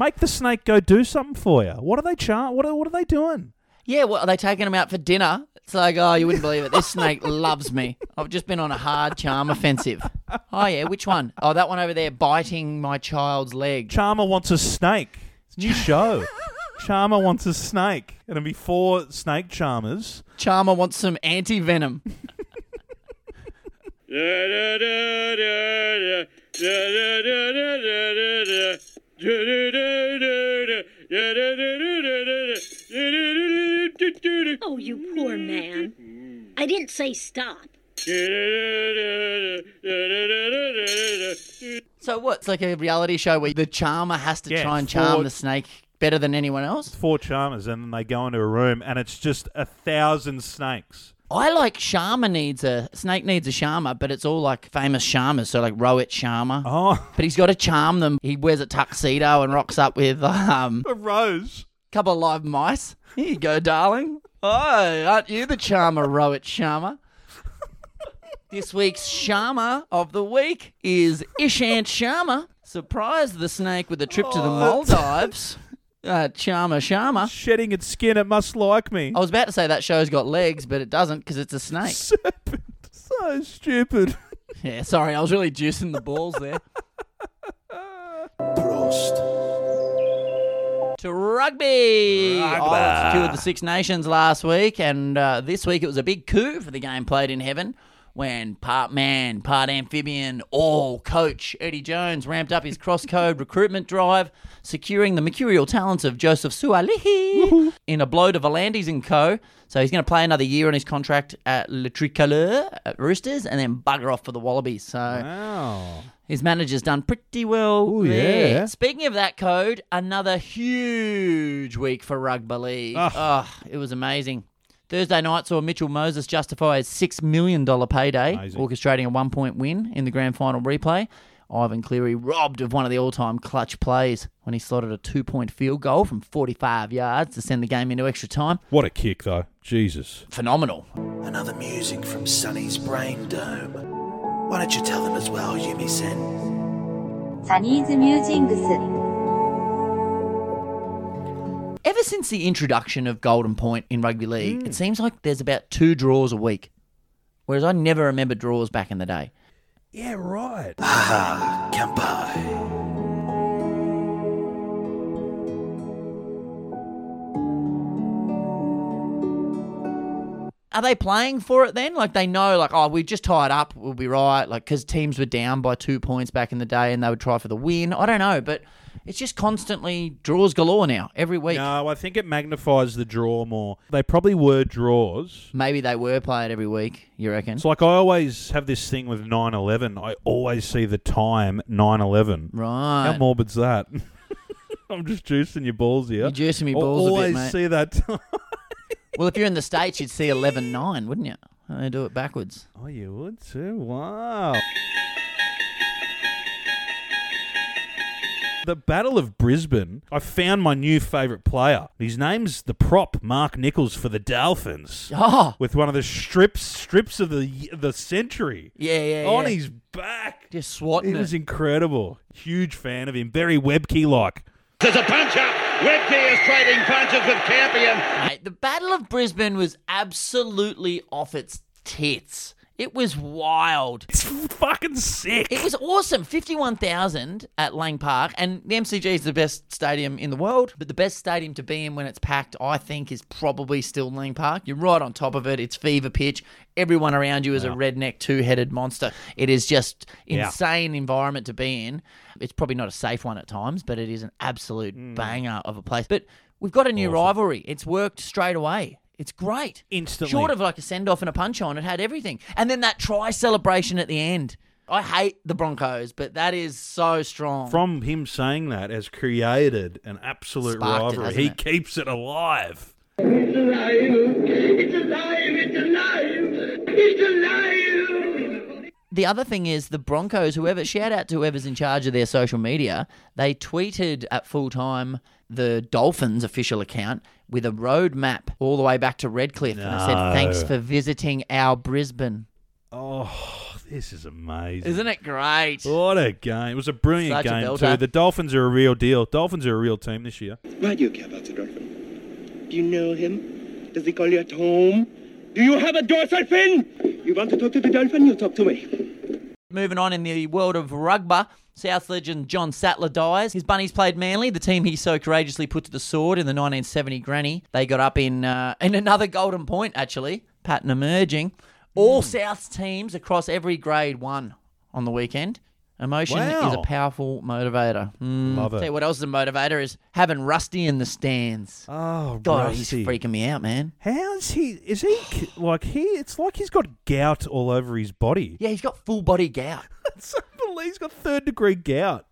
[SPEAKER 4] Make the snake go do something for you. What are they char? What are, what are they doing?
[SPEAKER 3] Yeah, well, are they taking him out for dinner? It's like, oh, you wouldn't believe it. This snake loves me. I've just been on a hard charm offensive. Oh, yeah, which one? Oh, that one over there biting my child's leg.
[SPEAKER 4] Charmer wants a snake. It's a new show. Charmer wants a snake. It'll be four snake charmers.
[SPEAKER 3] Charmer wants some anti venom.
[SPEAKER 21] Oh, you poor man. I didn't say stop.
[SPEAKER 3] So what's like a reality show where the charmer has to
[SPEAKER 4] Yeah,
[SPEAKER 3] try and charm the snake better than anyone else?
[SPEAKER 4] four charmers and then they go into a room and it's just a thousand snakes
[SPEAKER 3] I like Sharma needs a snake needs a Sharma, but it's all like famous Sharmas, so like Rohit Sharma.
[SPEAKER 4] Oh,
[SPEAKER 3] but he's got to charm them. He wears a tuxedo and rocks up with um
[SPEAKER 4] a rose,
[SPEAKER 3] couple of live mice. Here you go, darling. Oh, aren't you the charmer, Rohit Sharma? this week's Sharma of the week is Ishant Sharma. Surprised the snake with a trip to the
[SPEAKER 4] Oh,
[SPEAKER 3] Maldives. Uh, Charmer Sharma.
[SPEAKER 4] Shedding its skin, it must like me.
[SPEAKER 3] I was about to say that show's got legs, but it doesn't because it's a snake. Serpent.
[SPEAKER 4] So stupid.
[SPEAKER 3] Yeah, sorry, I was really juicing the balls there. To rugby. I was toured the Six Nations last week, and uh, this week it was a big coup for the game played in heaven when part man, part amphibian, all coach Eddie Jones ramped up his cross code recruitment drive, securing the mercurial talents of Joseph Suaalii in a blow to V'landys and co. So he's going to play another year on his contract at Le Tricolore at Roosters and then bugger off for the Wallabies. So
[SPEAKER 4] Wow.
[SPEAKER 3] his manager's done pretty well.
[SPEAKER 4] Ooh,
[SPEAKER 3] there.
[SPEAKER 4] yeah.
[SPEAKER 3] Speaking of that code, another huge week for rugby league.
[SPEAKER 4] Ugh.
[SPEAKER 3] Oh, it was amazing. Thursday night saw Mitchell Moses justify his $6 million payday,
[SPEAKER 4] Amazing.
[SPEAKER 3] orchestrating a one point win in the grand final replay. Ivan Cleary robbed of one of the all time clutch plays when he slotted a two point field goal from 45 yards to send the game into extra time.
[SPEAKER 4] What a kick, though. Jesus.
[SPEAKER 3] Phenomenal.
[SPEAKER 14] Another music from Sonny's brain dome. Why don't you tell them as well, Yumi Sen?
[SPEAKER 15] Sunny's Musings.
[SPEAKER 3] Ever since the introduction of Golden Point in rugby league, it seems like there's about two draws a week. Whereas I never remember draws back in the day.
[SPEAKER 4] Yeah, right.
[SPEAKER 14] Ah, Kampai.
[SPEAKER 3] Are they playing for it then? Like they know, like, oh, we just tied up, we'll be right. Like, because teams were down by two points back in the day and they would try for the win. I don't know, but it's just constantly draws galore now, every week.
[SPEAKER 4] No, I think it magnifies the draw more. They probably were draws.
[SPEAKER 3] Maybe they were played every week, you reckon?
[SPEAKER 4] It's like I always have this thing with 9 11. I always see the time 9 11.
[SPEAKER 3] Right.
[SPEAKER 4] How morbid's that? I'm just juicing your balls here.
[SPEAKER 3] You're juicing me
[SPEAKER 4] I
[SPEAKER 3] balls a bit,
[SPEAKER 4] always see that time.
[SPEAKER 3] Well, if you're in the States, you'd see 11 9, wouldn't you? They do it backwards.
[SPEAKER 4] Oh, you would too? Wow. The Battle of Brisbane, I found my new favourite player. His name's the prop Mark Nicholls for the Dolphins.
[SPEAKER 3] Oh.
[SPEAKER 4] With one of the strips strips of the the century.
[SPEAKER 3] Yeah, yeah,
[SPEAKER 4] On
[SPEAKER 3] yeah.
[SPEAKER 4] his back.
[SPEAKER 3] Just swatting
[SPEAKER 4] It was incredible. Huge fan of him. Very Webcke like.
[SPEAKER 10] There's a puncher. Webcke is trading punches with Campion.
[SPEAKER 3] Mate, the Battle of Brisbane was absolutely off its tits. It was wild.
[SPEAKER 4] It's fucking sick.
[SPEAKER 3] It was awesome. 51,000 at Lang Park. And the MCG is the best stadium in the world. But the best stadium to be in when it's packed, I think, is probably still Lang Park. You're right on top of it. It's fever pitch. Everyone around you is a redneck two headed monster. It is just
[SPEAKER 4] Yeah.
[SPEAKER 3] insane environment to be in. It's probably not a safe one at times, but it is an absolute
[SPEAKER 4] Hmm.
[SPEAKER 3] banger of a place. But we've got a new rivalry. It's worked straight away. It's great.
[SPEAKER 4] Instantly.
[SPEAKER 3] Short of like a send off and a punch on, it had everything. And then that try celebration at the end. I hate the Broncos, but that is so strong.
[SPEAKER 4] From him saying that has created an absolute
[SPEAKER 3] Sparked
[SPEAKER 4] rivalry.
[SPEAKER 3] hasn't
[SPEAKER 4] he
[SPEAKER 3] it?
[SPEAKER 4] keeps it alive.
[SPEAKER 19] It's alive! It's alive! It's alive! It's alive!
[SPEAKER 3] The other thing is the Broncos, whoever, shout out to whoever's in charge of their social media, they tweeted at full time the Dolphins official account with a road map all the way back to Redcliffe. And I said,
[SPEAKER 4] No.
[SPEAKER 3] thanks for visiting our Brisbane.
[SPEAKER 4] Oh, this is amazing.
[SPEAKER 3] Isn't it great?
[SPEAKER 4] What a game. It was a brilliant
[SPEAKER 3] Such a
[SPEAKER 4] game,
[SPEAKER 3] belter.
[SPEAKER 4] too. The Dolphins are a real deal. Dolphins are a real team this year.
[SPEAKER 18] Why do you care about the dolphin? Do you know him? Does he call you at home? Do you have a dorsal fin? You want to talk to the dolphin? You talk to me.
[SPEAKER 3] Moving on in the world of rugby, South legend John Sattler dies. His bunnies played Manly, the team he so courageously put to the sword in the 1970 Granny. They got up in uh, in another golden point, actually, pattern emerging. All South's teams across every grade won on the weekend. Emotion is a powerful motivator. Mm.
[SPEAKER 4] Love it.
[SPEAKER 3] Tell you what else is a motivator is having Rusty in the stands.
[SPEAKER 4] Oh,
[SPEAKER 3] God,
[SPEAKER 4] Rusty.
[SPEAKER 3] he's freaking me out, man.
[SPEAKER 4] How's he? Is he c- like he? It's like he's got gout all over his body.
[SPEAKER 3] Yeah, he's got full body gout.
[SPEAKER 4] It's unbelievable. He's got third degree gout.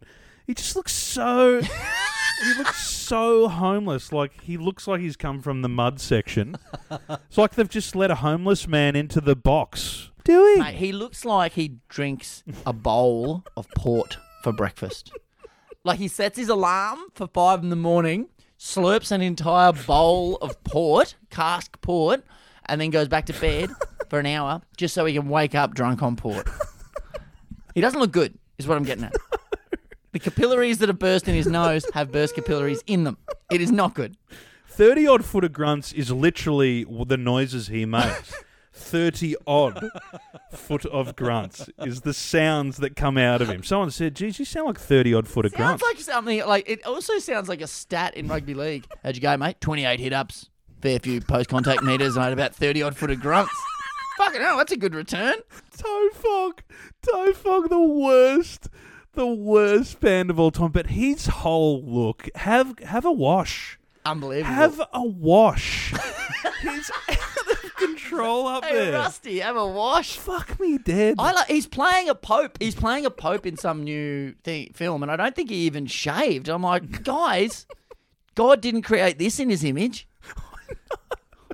[SPEAKER 4] He just looks so. he looks so homeless. Like he looks like he's come from the mud section. It's like they've just let a homeless man into the box. Doing.
[SPEAKER 3] Mate, he looks like he drinks a bowl of port for breakfast. Like he sets his alarm for five in the morning, slurps an entire bowl of port, cask port, and then goes back to bed for an hour just so he can wake up drunk on port. He doesn't look good, is what I'm getting at. The capillaries that have burst in his nose have burst capillaries in them. It is not good.
[SPEAKER 4] Thirty odd foot of grunts is literally the noises he makes. Thirty odd foot of grunts is the sounds that come out of him. Someone said, "Geez, you sound like thirty odd foot of grunts.
[SPEAKER 3] Sounds
[SPEAKER 4] grunts."
[SPEAKER 3] like something like it also sounds like a stat in rugby league. How'd you go, mate? Twenty eight hit ups, fair few post contact meters, and I had about thirty odd foot of grunts. Fucking hell, that's a good return.
[SPEAKER 4] Toe Fog, Toe Fog, the worst, the worst band of all time. But his whole look, have have a wash,
[SPEAKER 3] Unbelievable.
[SPEAKER 4] have a wash. He's control up
[SPEAKER 3] Hey,
[SPEAKER 4] there.
[SPEAKER 3] Rusty, have a wash.
[SPEAKER 4] Fuck me dead.
[SPEAKER 3] I like. He's playing a pope. He's playing a pope in some new thing, film, and I don't think he even shaved. I'm like, guys, God didn't create this in His image.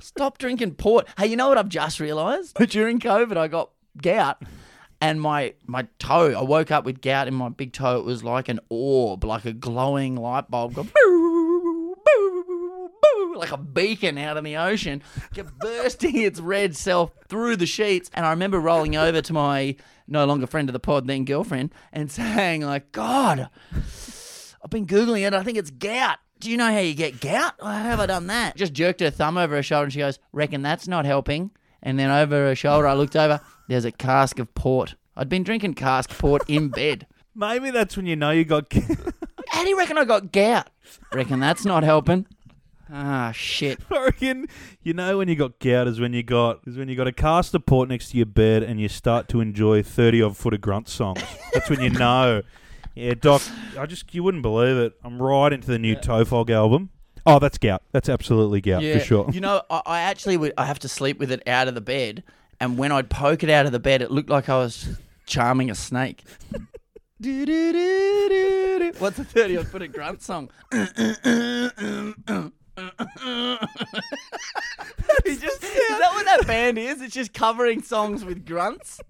[SPEAKER 3] Stop drinking port. Hey, you know what I've just realised? During COVID, I got gout, and my my toe. I woke up with gout in my big toe. It was like an orb, like a glowing light bulb. like a beacon out in the ocean, kept bursting its red self through the sheets. And I remember rolling over to my no longer friend of the pod, then girlfriend, and saying like, "God, I've been googling it. I think it's gout. Do you know how you get gout? How have I done that?" Just jerked her thumb over her shoulder, and she goes, "Reckon that's not helping." And then over her shoulder, I looked over. There's a cask of port. I'd been drinking cask port in bed.
[SPEAKER 4] Maybe that's when you know you got.
[SPEAKER 3] How do you reckon I got gout? Reckon that's not helping. Ah, shit.
[SPEAKER 4] I reckon you know when you got gout is when you got is when you got a caster port next to your bed and you start to enjoy thirty odd foot of grunt songs. That's when you know. Yeah, Doc, I just you wouldn't believe it. I'm right into the new Tofog album. Oh, that's gout. That's absolutely gout for sure.
[SPEAKER 3] You know, I, I actually would. I have to sleep with it out of the bed, and when I'd poke it out of the bed, it looked like I was charming a snake. Do-do-do-do-do. What's a thirty odd foot of grunt song? It's just, is that what that band is? It's just covering songs with grunts.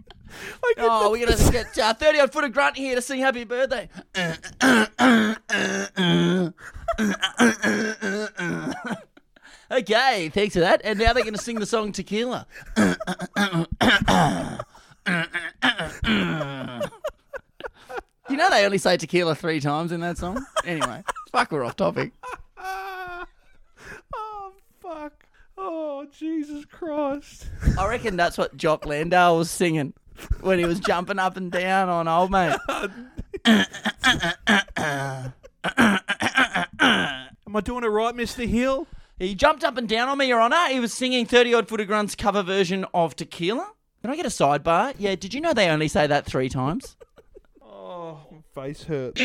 [SPEAKER 3] Oh, we're gonna get uh, thirty odd foot of grunt here to sing "Happy Birthday." okay, thanks for that. And now they're gonna sing the song "Tequila." you know they only say tequila three times in that song. Anyway, fuck, we're off topic.
[SPEAKER 4] Oh fuck. Oh Jesus Christ.
[SPEAKER 3] I reckon that's what Jock Landau was singing when he was jumping up and down on old mate.
[SPEAKER 4] Am I doing it right, Mister Hill?
[SPEAKER 3] He jumped up and down on me, Your Honour. He was singing 30 odd foot grunts cover version of Tequila. Can I get a sidebar? Yeah, did you know they only say that three times?
[SPEAKER 4] Oh, my face hurts.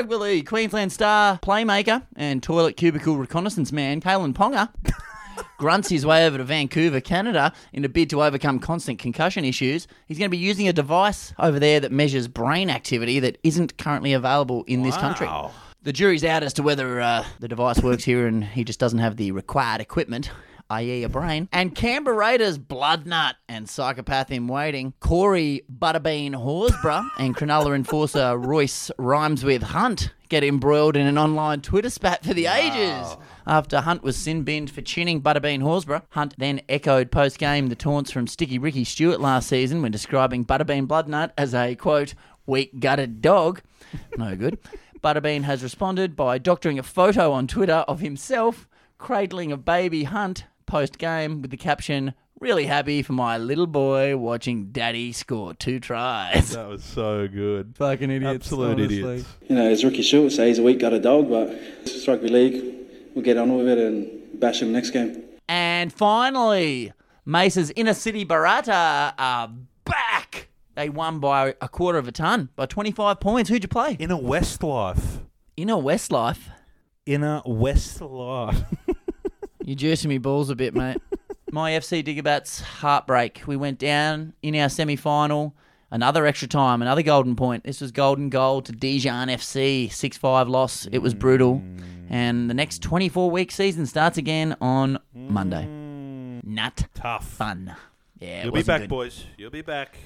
[SPEAKER 3] Rugby league, Queensland star playmaker and toilet cubicle reconnaissance man, Kalyn Ponga, grunts his way over to Vancouver, Canada, in a bid to overcome constant concussion issues. He's going to be using a device over there that measures brain activity that isn't currently available in this country.
[SPEAKER 4] Wow.
[SPEAKER 3] The jury's out as to whether uh, the device works here and he just doesn't have the required equipment, i.e., a brain. And Canberra Raiders blood nut and psychopath in waiting, Corey Butterbean Horsburgh and Cronulla enforcer Royce Rhymes with Hunt get embroiled in an online Twitter spat for the ages. After Hunt was sin binned for chinning Butterbean Horsburgh, Hunt then echoed post game the taunts from Sticky Ricky Stuart last season when describing Butterbean Bloodnut as a quote, weak gutted dog. No good. Butterbean has responded by doctoring a photo on Twitter of himself cradling a baby Hunt post game with the caption, Really happy for my little boy watching daddy score two tries.
[SPEAKER 4] That was so good.
[SPEAKER 3] Fucking idiots.
[SPEAKER 4] Absolute
[SPEAKER 3] honestly.
[SPEAKER 4] idiots.
[SPEAKER 11] You know, as Ricky Stuart says, he's a weak got a dog, but it's rugby league. We'll get on with it and bash him next game.
[SPEAKER 3] And finally, Mace's Inner City Barata are back. They won by a quarter of a ton, by 25 points. Who'd you play?
[SPEAKER 4] Inner Westlife.
[SPEAKER 3] Inner Westlife.
[SPEAKER 4] Inner Westlife.
[SPEAKER 3] You're juicing me balls a bit, mate. My FC Diggerbats heartbreak. We went down in our semi final. Another extra time, another golden point. This was golden goal to Dijon FC, 6 5 loss. It was brutal. Mm. And the next 24 week season starts again on mm. Monday. Not
[SPEAKER 4] tough.
[SPEAKER 3] Fun. Yeah, it
[SPEAKER 4] You'll be
[SPEAKER 3] wasn't
[SPEAKER 4] back,
[SPEAKER 3] good.
[SPEAKER 4] boys. You'll be back.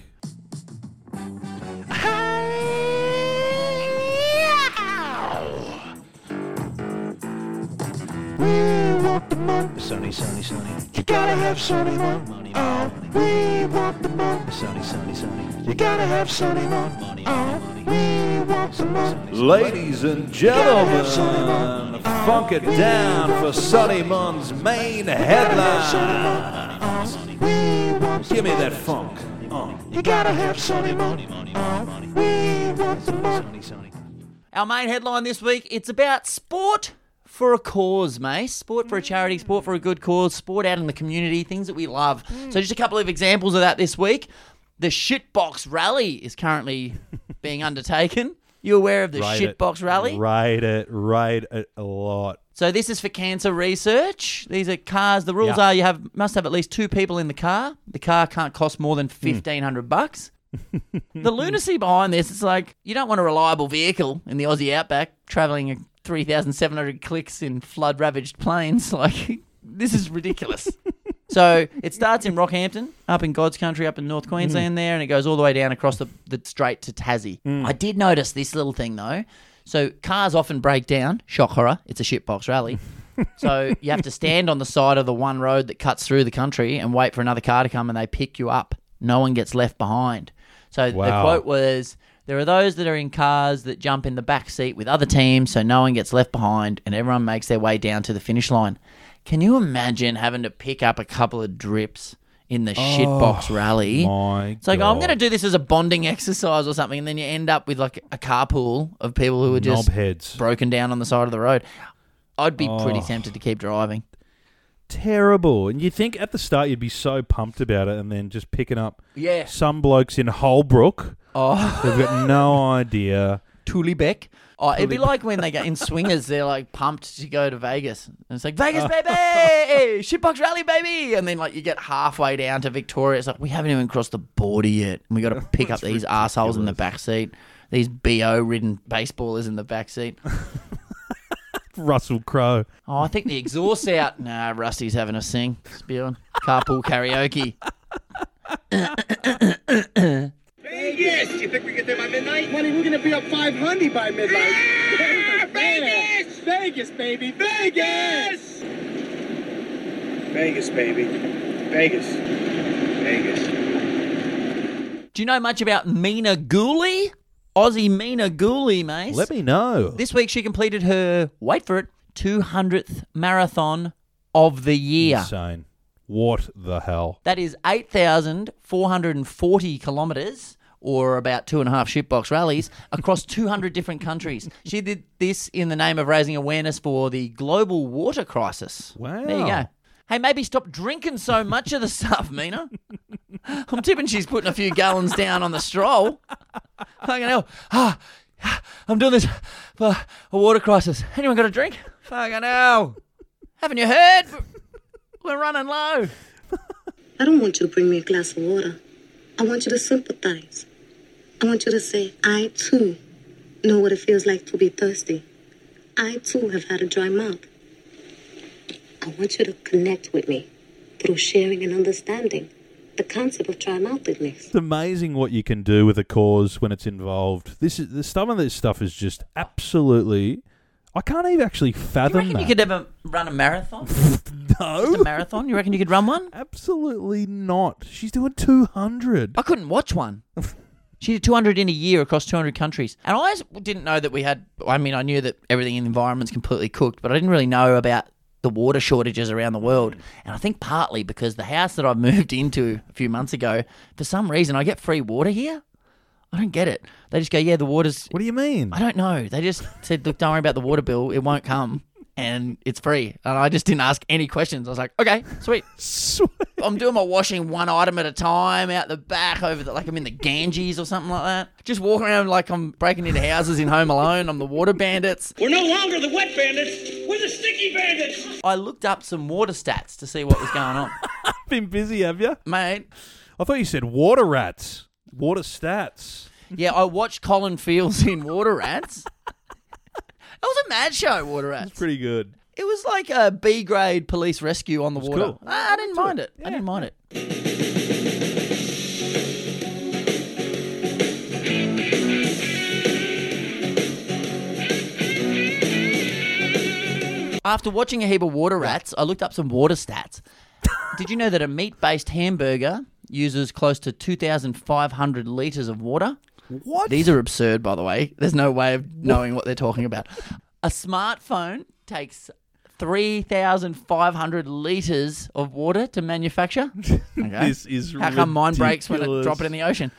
[SPEAKER 14] We want the money. Sunny, sunny, sunny. You gotta have sunny oh, money. money oh, we want the money. Sunny, sunny, sunny. You gotta have sunny money. Oh, we want the money.
[SPEAKER 7] Ladies and gentlemen, funk it down for Sunny Mun's main headline. Give me that funk.
[SPEAKER 14] You gotta have sunny money. Oh, we want the money.
[SPEAKER 3] Our main headline this week it's about sport for a cause, mate. Sport for a charity, sport for a mm. good cause, sport out in the community, things that we love. Mm. So, just a couple of examples of that this week. The Shitbox Rally is currently being undertaken. You aware of the
[SPEAKER 4] Rate it.
[SPEAKER 3] Shitbox Rally?
[SPEAKER 4] Rate it. Rate it a lot.
[SPEAKER 3] So this is for cancer research. These are cars. The rules
[SPEAKER 4] Yeah.
[SPEAKER 3] are you have must have at least two people in the car. The car can't cost more than hmm. fifteen hundred bucks. the lunacy behind this is like you don't want a reliable vehicle in the Aussie outback traveling three thousand seven hundred clicks in flood ravaged plains. Like this is ridiculous. so it starts in Rockhampton, up in God's country, up in North Queensland there, and it goes all the way down across the, the straight to Tassie. Mm. I did notice this little thing though. So cars often break down. Shock horror. It's a shitbox rally. so you have to stand on the side of the one road that cuts through the country and wait for another car to come and they pick you up. No one gets left behind. So the
[SPEAKER 4] Wow.
[SPEAKER 3] quote was there are those that are in cars that jump in the back seat with other teams so no one gets left behind and everyone makes their way down to the finish line. Can you imagine having to pick up a couple of drips in the shitbox oh rally?
[SPEAKER 4] My
[SPEAKER 3] It's like, I'm going to do this as a bonding exercise or something, and then you end up with like a carpool of people who are just
[SPEAKER 4] Knobheads.
[SPEAKER 3] broken down on the side of the road. I'd be pretty
[SPEAKER 4] Oh.
[SPEAKER 3] tempted to keep driving.
[SPEAKER 4] Terrible. And you think at the start you'd be so pumped about it and then just picking up
[SPEAKER 3] Yeah.
[SPEAKER 4] some blokes in Holbrook.
[SPEAKER 3] Oh.
[SPEAKER 4] They've got no idea.
[SPEAKER 3] Tullybeck. Oh, it'd be like when they get in swingers, they're like pumped to go to Vegas. And it's like, Vegas, baby! Shitbox rally, baby! And then, like, you get halfway down to Victoria. It's like, we haven't even crossed the border yet. And we got to pick up these assholes in the back seat. These BO ridden baseballers in the back seat.
[SPEAKER 4] Russell Crowe.
[SPEAKER 3] Oh, I think the exhaust's out. Nah, Rusty's having a sing. Spewing. Carpool karaoke.
[SPEAKER 19] Vegas! You think we get there by midnight? Money, we're gonna be up 500 by midnight. Vegas! Vegas, baby! Vegas!
[SPEAKER 10] Vegas, baby. Vegas. Vegas.
[SPEAKER 3] Do you know much about Mina Guli? Aussie Mina Guli, mate.
[SPEAKER 4] Let me know.
[SPEAKER 3] This week she completed her, wait for it, 200th marathon of the year.
[SPEAKER 4] Insane. What the hell?
[SPEAKER 3] That is 8,440 kilometres, or about two and a half shitbox rallies, across 200 different countries. She did this in the name of raising awareness for the global water crisis.
[SPEAKER 4] Wow.
[SPEAKER 3] There you go. Hey, maybe stop drinking so much of the stuff, Mina. I'm tipping she's putting a few gallons down on the stroll. Fucking hell. Ah, I'm doing this for a water crisis. Anyone got a drink? Fucking hell. Haven't you heard? We're running low.
[SPEAKER 22] I don't want you to bring me a glass of water. I want you to sympathize. I want you to say, I too know what it feels like to be thirsty. I too have had a dry mouth. I want you to connect with me through sharing and understanding the concept of dry mouthedness.
[SPEAKER 4] It's amazing what you can do with a cause when it's involved. This is the some of this stuff is just absolutely. I can't even actually
[SPEAKER 3] Do you
[SPEAKER 4] fathom
[SPEAKER 3] reckon
[SPEAKER 4] that.
[SPEAKER 3] you could ever run a marathon?
[SPEAKER 4] no.
[SPEAKER 3] Just a marathon? You reckon you could run one?
[SPEAKER 4] Absolutely not. She's doing two hundred.
[SPEAKER 3] I couldn't watch one. She did 200 in a year across 200 countries. And I didn't know that we had, I mean, I knew that everything in the environment's completely cooked, but I didn't really know about the water shortages around the world. And I think partly because the house that I moved into a few months ago, for some reason, I get free water here. I don't get it. They just go, yeah, the water's.
[SPEAKER 4] What do you mean?
[SPEAKER 3] I don't know. They just said, look, don't worry about the water bill. It won't come. And it's free. And I just didn't ask any questions. I was like, okay, sweet.
[SPEAKER 4] Sweet.
[SPEAKER 3] I'm doing my washing one item at a time out the back over the, like I'm in the Ganges or something like that. Just walk around like I'm breaking into houses in Home Alone. I'm the water bandits.
[SPEAKER 5] We're no longer the wet bandits. We're the sticky bandits.
[SPEAKER 3] I looked up some water stats to see what was going on.
[SPEAKER 4] Been busy, have you?
[SPEAKER 3] Mate.
[SPEAKER 4] I thought you said water rats. Water stats.
[SPEAKER 3] Yeah, I watched Colin Friels in Water Rats. It was a mad show, Water Rats.
[SPEAKER 4] It's pretty good.
[SPEAKER 3] It was like a B grade police rescue on the water.
[SPEAKER 4] cool.
[SPEAKER 3] I, I didn't mind it. I didn't mind it. After watching a heap of water rats, I looked up some water stats. Did you know that a meat based hamburger uses close to 2,500 litres of water?
[SPEAKER 4] What?
[SPEAKER 3] These are absurd, by the way. There's no way of knowing what they're talking about. A smartphone takes 3,500 litres of water to manufacture. Okay.
[SPEAKER 4] This is
[SPEAKER 3] How come mine breaks when I
[SPEAKER 4] ridiculous.
[SPEAKER 3] drop it in the ocean?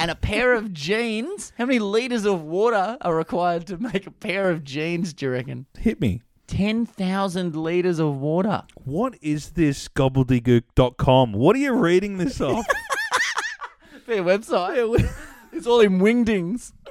[SPEAKER 3] And a pair of jeans, how many litres of water are required to make a pair of jeans, do you reckon?
[SPEAKER 4] Hit me.
[SPEAKER 3] 10,000 litres of water.
[SPEAKER 4] What is this gobbledygook.com? What are you reading this off?
[SPEAKER 3] Fair website. It's all in wingdings.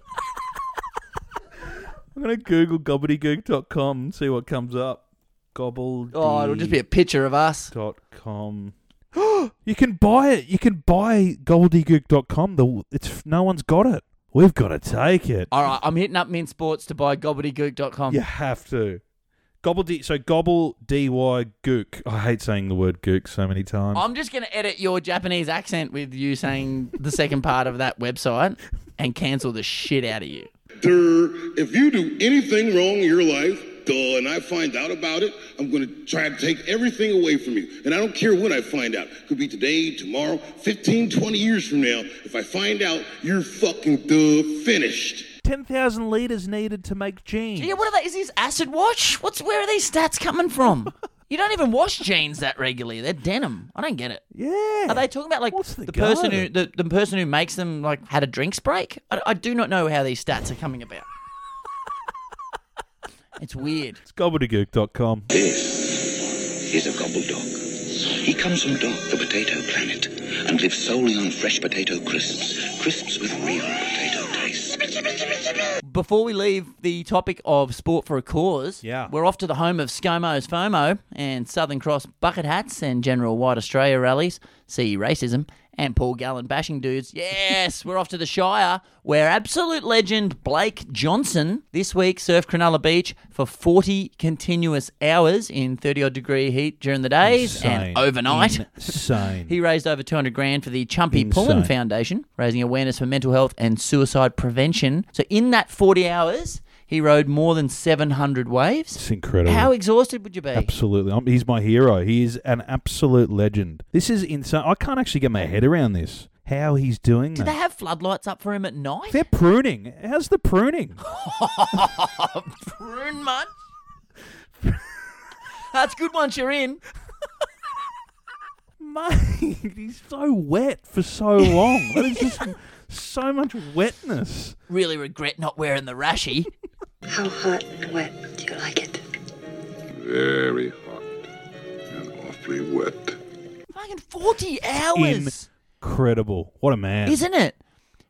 [SPEAKER 4] I'm going to Google gobbledygook.com and see what comes up. Gobble.
[SPEAKER 3] Oh, it'll just be a picture of us.
[SPEAKER 4] Dot com. you can buy it. You can buy gobbledygook.com. The it's no one's got it. We've got to take it.
[SPEAKER 3] All right, I'm hitting up Mint Sports to buy gobbledygook.com.
[SPEAKER 4] You have to. Gobble D so gobble D Y gook. I hate saying the word gook so many times.
[SPEAKER 3] I'm just going to edit your Japanese accent with you saying the second part of that website and cancel the shit out of you.
[SPEAKER 23] Durr, if you do anything wrong in your life, duh, and I find out about it, I'm gonna try to take everything away from you. And I don't care when I find out. It Could be today, tomorrow, 15, 20 years from now. If I find out, you're fucking duh finished.
[SPEAKER 4] Ten thousand liters needed to make jeans.
[SPEAKER 3] Yeah, what are they? Is this acid wash? What's where are these stats coming from? You don't even wash jeans that regularly. They're denim. I don't get it.
[SPEAKER 4] Yeah.
[SPEAKER 3] Are they talking about like the, person who the, the person who makes them like had a drinks break? I, I do not know how these stats are coming about. it's weird.
[SPEAKER 4] It's gobbledygook.com.
[SPEAKER 24] This is a gobble dog. He comes from Dog, the potato planet, and lives solely on fresh potato crisps. Crisps with real potato taste.
[SPEAKER 3] Before we leave the topic of sport for a cause,
[SPEAKER 4] Yeah.
[SPEAKER 3] we're off to the home of ScoMo's FOMO and Southern Cross bucket hats and general White Australia rallies, See racism, and Paul Gallen bashing dudes. Yes, we're off to the Shire, where absolute legend Blake Johnston this week surfed Cronulla Beach for 40 continuous hours in 30 odd degree heat during the days
[SPEAKER 4] Insane.
[SPEAKER 3] and overnight.
[SPEAKER 4] Insane.
[SPEAKER 3] He raised over 200 grand for the Chumpy
[SPEAKER 4] Pullin
[SPEAKER 3] Foundation, raising awareness for mental health and suicide prevention. So in that 40 hours, he rode more than 700 waves.
[SPEAKER 4] It's incredible.
[SPEAKER 3] How exhausted would you be?
[SPEAKER 4] Absolutely. Um, he's my hero. He is an absolute legend. This is insane. I can't actually get my head around this. How he's doing
[SPEAKER 3] Did
[SPEAKER 4] that.
[SPEAKER 3] they have floodlights up for him at night?
[SPEAKER 4] They're pruning. How's the pruning?
[SPEAKER 3] Prune much? That's good once you're in.
[SPEAKER 4] Mate, he's so wet for so long. That is just so much wetness.
[SPEAKER 3] Really regret not wearing the rashy.
[SPEAKER 22] How hot and wet do you like it?
[SPEAKER 23] Very hot and awfully wet.
[SPEAKER 3] Fucking 40 hours.
[SPEAKER 4] Incredible. What a man.
[SPEAKER 3] Isn't it?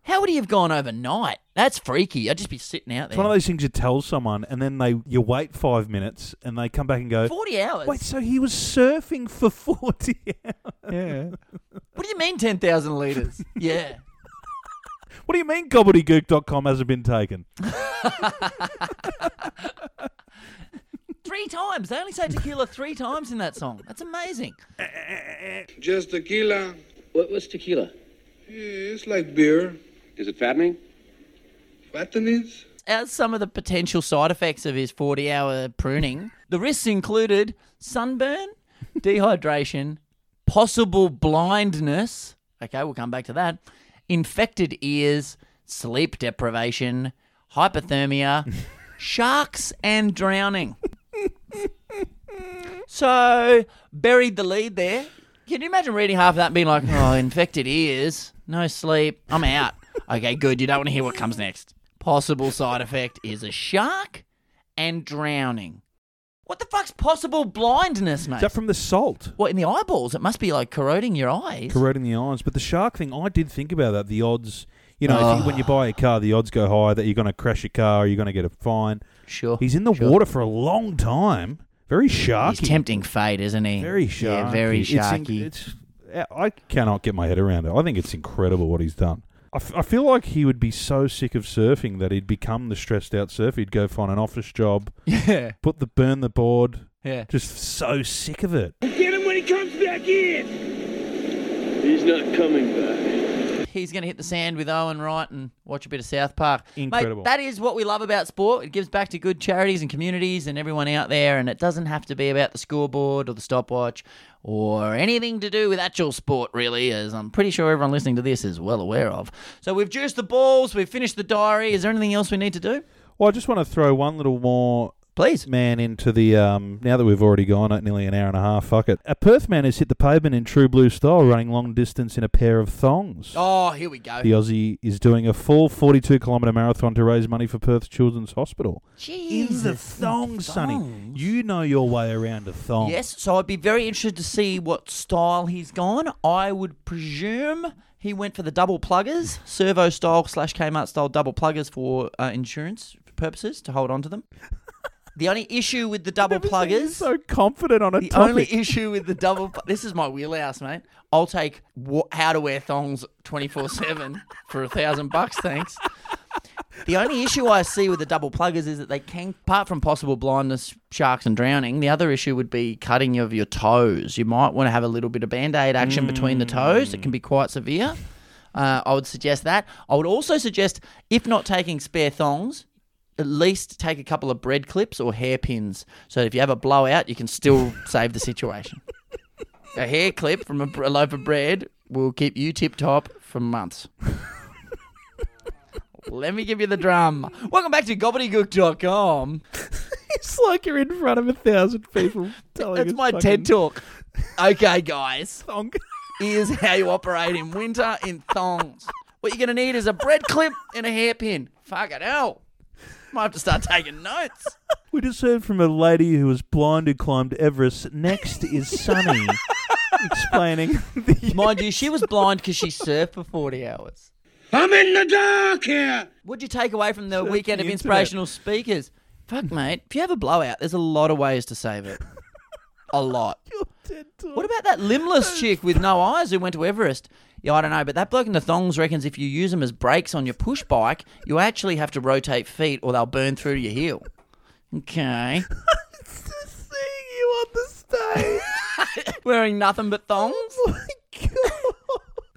[SPEAKER 3] How would he have gone overnight? That's freaky. I'd just be sitting out there.
[SPEAKER 4] It's one of those things you tell someone and then they you wait five minutes and they come back and go
[SPEAKER 3] 40 hours?
[SPEAKER 4] Wait, so he was surfing for forty hours? Yeah.
[SPEAKER 3] What do you mean 10,000 litres? yeah.
[SPEAKER 4] What do you mean gobbledygook.com hasn't been taken?
[SPEAKER 3] Three times. They only say tequila three times in that song. That's amazing.
[SPEAKER 23] Just tequila.
[SPEAKER 18] What, what's tequila?
[SPEAKER 23] Yeah, it's like beer.
[SPEAKER 18] Is it fattening?
[SPEAKER 23] Fattening?
[SPEAKER 3] As some of the potential side effects of his 40 hour pruning, the risks included sunburn, dehydration, possible blindness. Okay, we'll come back to that. Infected ears, sleep deprivation, hypothermia, sharks, and drowning. So buried the lead there. Can you imagine reading half of that and being like, "Oh, infected ears, no sleep, I'm out." Okay, good. You don't want to hear what comes next. Possible side effect is a shark and drowning. What the fuck's possible blindness, mate?
[SPEAKER 4] Is that from the salt?
[SPEAKER 3] What in the eyeballs? It must be like corroding your eyes.
[SPEAKER 4] Corroding the eyes. But the shark thing, I did think about that. The odds, you know, if you, when you buy a car, the odds go high that you're going to crash your car or you're going to get a fine.
[SPEAKER 3] Sure.
[SPEAKER 4] He's in the
[SPEAKER 3] sure.
[SPEAKER 4] water for a long time. Very sharky.
[SPEAKER 3] He's tempting fate, isn't he?
[SPEAKER 4] Very sharky.
[SPEAKER 3] Yeah, very
[SPEAKER 4] It's in-
[SPEAKER 3] sharky.
[SPEAKER 4] It's, I cannot get my head around it. I think it's incredible what he's done. I, f- I feel like he would be so sick of surfing that he'd become the stressed out surfer. He'd go find an office job,
[SPEAKER 3] Yeah.
[SPEAKER 4] put the burn the board.
[SPEAKER 3] Yeah.
[SPEAKER 4] Just so sick of it.
[SPEAKER 19] Get him when he comes back in. He's not coming back.
[SPEAKER 3] He's going to hit the sand with Owen Wright and watch a bit of South Park.
[SPEAKER 4] Incredible.
[SPEAKER 3] Mate, that is what we love about sport. It gives back to good charities and communities and everyone out there, and it doesn't have to be about the scoreboard or the stopwatch or anything to do with actual sport, really, as I'm pretty sure everyone listening to this is well aware of. So we've juiced the balls, we've finished the diary. Is there anything else we need to do?
[SPEAKER 4] Well, I just want to throw one little more
[SPEAKER 3] Please.
[SPEAKER 4] man into the um now that we've already gone at nearly an hour and a half, fuck it. A Perth man has hit the pavement in true blue style, running long distance in a pair of thongs.
[SPEAKER 3] Oh, here we go.
[SPEAKER 4] The Aussie is doing a full 42 kilometre marathon to raise money for Perth Children's Hospital. in the thongs, Sonny. You know your way around a thong.
[SPEAKER 3] Yes, so I'd be very interested to see what style he's gone. I would presume he went for the double pluggers, servo style slash Kmart style double pluggers for uh, insurance purposes to hold on to them. The only issue with the double pluggers.
[SPEAKER 4] I'm so confident on a
[SPEAKER 3] The
[SPEAKER 4] topic.
[SPEAKER 3] only issue with the double. pl- This is my wheelhouse, mate. I'll take wha- how to wear thongs twenty four seven for a thousand bucks, thanks. The only issue I see with the double pluggers is that they can, apart from possible blindness, sharks, and drowning, the other issue would be cutting of your toes. You might want to have a little bit of band aid action between the toes. It can be quite severe. Uh, I would suggest that. I would also suggest, if not taking spare thongs, at least take a couple of bread clips or hairpins so if you have a blowout, you can still save the situation. A hair clip from a, a loaf of bread will keep you tip top for months. Let me give you the drum. Welcome back to gobbledygook.com.
[SPEAKER 4] it's like you're in front of a thousand people telling
[SPEAKER 3] That's my
[SPEAKER 4] fucking
[SPEAKER 3] TED talk. Okay, guys.
[SPEAKER 4] Thong.
[SPEAKER 3] Here's how you operate in winter in thongs. What you're going to need is a bread clip and a hairpin. Fuck it hell. Might have to start taking notes.
[SPEAKER 4] We just heard from a lady who was blind who climbed Everest. Next is Sunny explaining.
[SPEAKER 3] Mind you, she was blind because she surfed for 40 hours.
[SPEAKER 19] I'm in the dark here.
[SPEAKER 3] What'd you take away from the
[SPEAKER 4] Surf
[SPEAKER 3] weekend
[SPEAKER 4] the
[SPEAKER 3] of
[SPEAKER 4] internet.
[SPEAKER 3] inspirational speakers? Fuck, mate. If you have a blowout, there's a lot of ways to save it. A lot. What about that limbless chick with no eyes who went to Everest? Yeah, I don't know, but that bloke in the thongs reckons if you use them as brakes on your push bike, you actually have to rotate feet or they'll burn through your heel. Okay.
[SPEAKER 4] Seeing you on the stage.
[SPEAKER 3] Wearing nothing but thongs.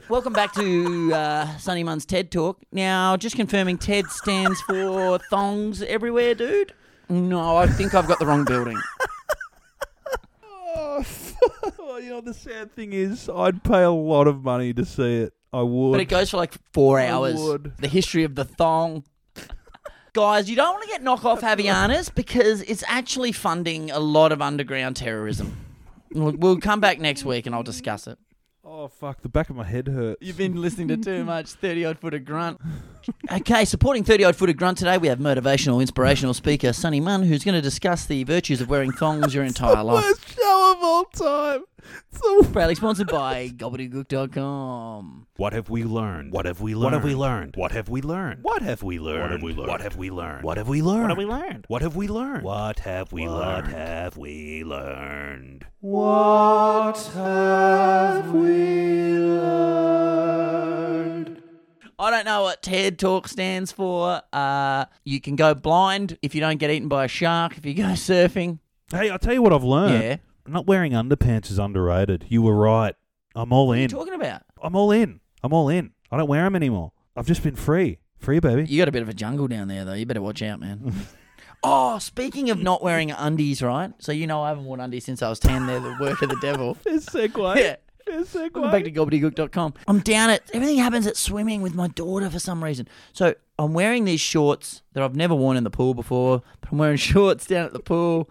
[SPEAKER 3] Welcome back to uh, Sunny Mun's TED Talk. Now, just confirming, TED stands for thongs everywhere, dude. No, I think I've got the wrong building.
[SPEAKER 4] Oh, well, you know, the sad thing is, I'd pay a lot of money to see it. I would.
[SPEAKER 3] But it goes for like four
[SPEAKER 4] I
[SPEAKER 3] hours.
[SPEAKER 4] would.
[SPEAKER 3] The history of the thong. Guys, you don't want to get knockoff Havaianas because it's actually funding a lot of underground terrorism. We'll come back next week and I'll discuss it.
[SPEAKER 4] Oh, fuck. The back of my head hurts.
[SPEAKER 3] You've been listening to too much 30 odd footer grunt. Okay, supporting 30 odd footer grunt today, we have motivational, inspirational speaker Sunny Munn, who's going to discuss the virtues of wearing thongs your entire life.
[SPEAKER 4] Worst show of all time.
[SPEAKER 3] Proudly sponsored by gobbledygook.com.
[SPEAKER 7] What have we learned? What have we learned? What have we learned? What have we learned? What have we learned? What have we learned? What have we learned? What have we learned? What have we learned? What have we learned? What have we learned?
[SPEAKER 4] What have we learned?
[SPEAKER 3] I don't know what TED Talk stands for. Uh, you can go blind if you don't get eaten by a shark, if you go surfing.
[SPEAKER 4] Hey, I'll tell you what I've learned.
[SPEAKER 3] Yeah.
[SPEAKER 4] Not wearing underpants is underrated. You were right. I'm all in.
[SPEAKER 3] What are you talking about?
[SPEAKER 4] I'm all in. I'm all in. I don't wear them anymore. I've just been free. Free, baby.
[SPEAKER 3] You got a bit of a jungle down there, though. You better watch out, man. oh, speaking of not wearing undies, right? So you know I haven't worn undies since I was 10. They're the work of the devil.
[SPEAKER 4] Fair segue.
[SPEAKER 3] Yeah.
[SPEAKER 4] Fair segue.
[SPEAKER 3] Welcome back to gobbledygook.com. I'm down at everything happens at swimming with my daughter for some reason. So I'm wearing these shorts that I've never worn in the pool before, but I'm wearing shorts down at the pool,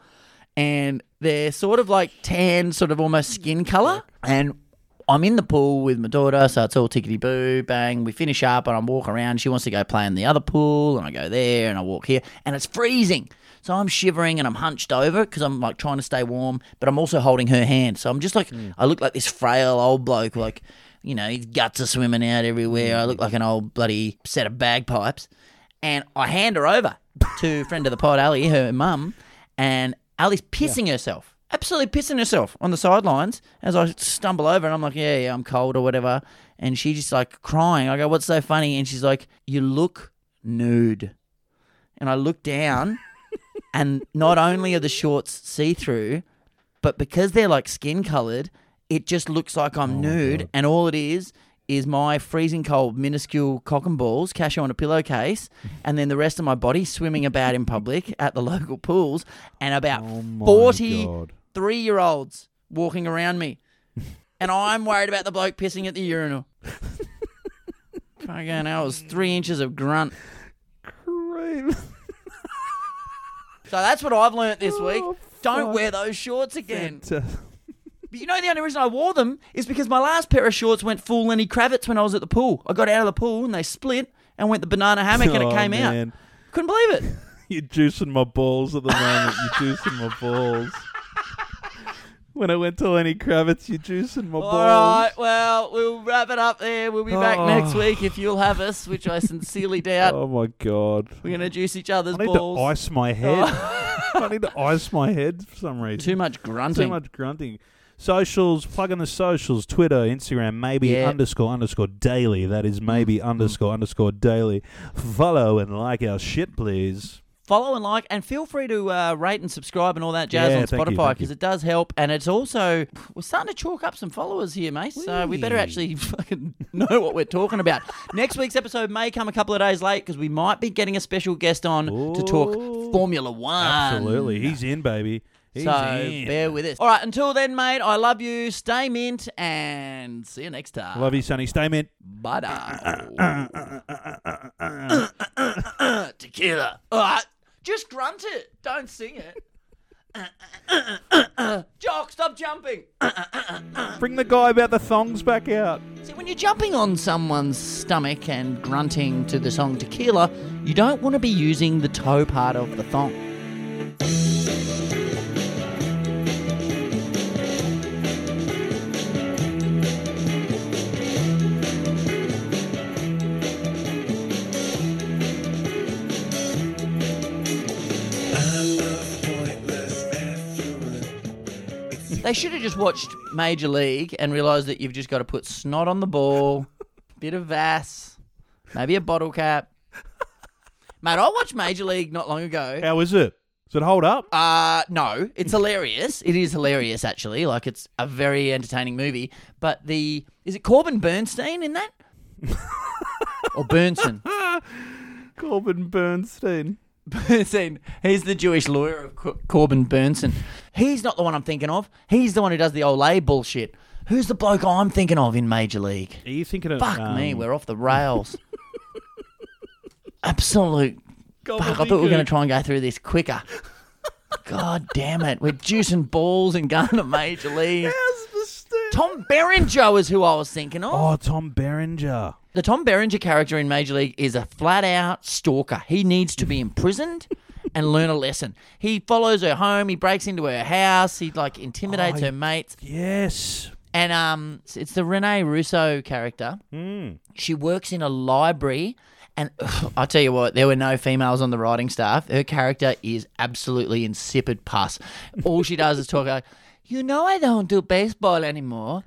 [SPEAKER 3] and They're sort of like tan, sort of almost skin color. And I'm in the pool with my daughter, so it's all tickety boo, bang. We finish up and I'm walking around. She wants to go play in the other pool, and I go there and I walk here, and it's freezing. So I'm shivering and I'm hunched over because I'm like trying to stay warm, but I'm also holding her hand. So I'm just like, hmm. I look like this frail old bloke, like, you know, his guts are swimming out everywhere. I look like an old bloody set of bagpipes. And I hand her over to friend of the pod, Ali, her mum, and Ali's pissing herself. Absolutely pissing herself on the sidelines as I stumble over and I'm like, yeah, yeah, I'm cold or whatever. And she's just like crying. I go, what's so funny? And she's like, you look nude. And I look down and not only are the shorts see through, but because they're like skin colored, it just looks like I'm oh nude. And all it is is my freezing cold minuscule cock and balls, cashew on a pillowcase, and then the rest of my body swimming about in public at the local pools, and about 40
[SPEAKER 4] God.
[SPEAKER 3] year olds walking around me. and I'm worried about the bloke pissing at the urinal. Fucking hell, it was three inches of grunt.
[SPEAKER 4] Cream.
[SPEAKER 3] So that's what I've learnt this week. Oh,
[SPEAKER 4] Don't
[SPEAKER 3] wear those shorts again. But you know the only reason I wore them is because my last pair of shorts went full Lenny Kravitz when I was at the pool. I got out of the pool and they split and went the banana hammock and it
[SPEAKER 4] Oh,
[SPEAKER 3] came
[SPEAKER 4] man.
[SPEAKER 3] out. Couldn't believe it.
[SPEAKER 4] You're juicing my balls at the moment. You're juicing my balls. When I went to Lenny Kravitz, you're juicing my balls.
[SPEAKER 3] All right, well, we'll wrap it up there. We'll be back
[SPEAKER 4] Oh.
[SPEAKER 3] next week if you'll have us, which I sincerely doubt.
[SPEAKER 4] Oh my god.
[SPEAKER 3] We're going to juice each other's
[SPEAKER 4] I need
[SPEAKER 3] balls.
[SPEAKER 4] to ice my head. I need to ice my head for some reason.
[SPEAKER 3] Too much grunting.
[SPEAKER 4] Too much grunting. Socials, plug in the socials, Twitter, Instagram, maybe
[SPEAKER 3] Yeah.
[SPEAKER 4] underscore underscore daily. That is maybe
[SPEAKER 3] Mm.
[SPEAKER 4] underscore underscore daily. Follow and like our shit, please.
[SPEAKER 3] Follow and like, and feel free to uh, rate and subscribe and all that jazz
[SPEAKER 4] Yeah,
[SPEAKER 3] on Spotify because it does help. And it's also, we're starting to chalk up some followers here, mate. So we better actually fucking know what we're talking about. Next week's episode may come a couple of days late because we might be getting a special guest on to talk Formula One.
[SPEAKER 4] Absolutely. He's in, baby. He's
[SPEAKER 3] so
[SPEAKER 4] in.
[SPEAKER 3] bear with us. All right, until then, mate, I love you. Stay mint and see you next time.
[SPEAKER 4] Love you, Sonny. Stay mint.
[SPEAKER 3] Bye Tequila. All right, just grunt it. Don't sing it. Jock, stop jumping.
[SPEAKER 4] Bring the guy about the thongs back out.
[SPEAKER 3] See, when you're jumping on someone's stomach and grunting to the song Tequila, you don't want to be using the toe part of the thong. They should have just watched Major League and realised that you've just got to put snot on the ball, bit of Vass, maybe a bottle cap. Mate, I watched Major League not long ago.
[SPEAKER 4] How is it? Does it hold up?
[SPEAKER 3] Uh no, it's hilarious. It is hilarious actually. Like it's a very entertaining movie. But the is it Corbin Bernstein in that? or Bernsen?
[SPEAKER 4] Corbin Bernstein.
[SPEAKER 3] Bernstein. He's the Jewish lawyer of Cor- Corbin Bernsen. He's not the one I'm thinking of. He's the one who does the Olay bullshit. Who's the bloke I'm thinking of in Major League?
[SPEAKER 4] Are you thinking of
[SPEAKER 3] Fuck me,
[SPEAKER 4] um,
[SPEAKER 3] we're off the rails. Absolute. Fuck, I thought we were going to try and go through this quicker. God damn it. We're juicing balls and going to Major League. Tom Berenger was who I was thinking of.
[SPEAKER 4] Oh, Tom Berenger.
[SPEAKER 3] The Tom Berenger character in Major League is a flat out stalker. He needs to be imprisoned and learn a lesson. He follows her home, he breaks into her house, he like intimidates
[SPEAKER 4] Oh,
[SPEAKER 3] her mates.
[SPEAKER 4] Yes.
[SPEAKER 3] And um it's the Rene Russo character.
[SPEAKER 4] Mm.
[SPEAKER 3] She works in a library and I tell you what, there were no females on the writing staff. Her character is absolutely insipid pus. All she does is talk like, "You know I don't do baseball anymore.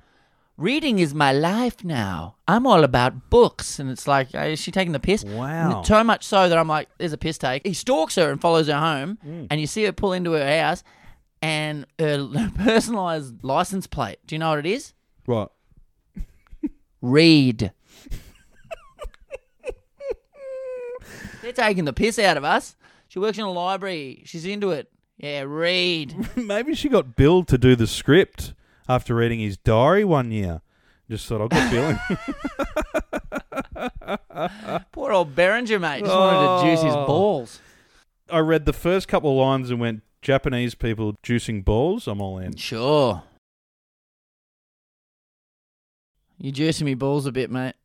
[SPEAKER 3] Reading is my life now. I'm all about books." And it's like, uh, is she taking the piss?
[SPEAKER 4] Wow.
[SPEAKER 3] So much so that I'm like, there's a piss take. He stalks her and follows her home,
[SPEAKER 4] Mm.
[SPEAKER 3] and you see her pull into her house and her personalized license plate. Do you know what it is?
[SPEAKER 4] What?
[SPEAKER 3] Read. They're taking the piss out of us. She works in a library. She's into it. Yeah, read.
[SPEAKER 4] Maybe she got billed to do the script after reading his diary one year. Just thought I'll get billing.
[SPEAKER 3] Poor old Berenger, mate. Just wanted to juice his
[SPEAKER 4] Oh.
[SPEAKER 3] balls.
[SPEAKER 4] I read the first couple of lines and went, Japanese people juicing balls, I'm all in.
[SPEAKER 3] Sure. You're juicing me balls a bit, mate.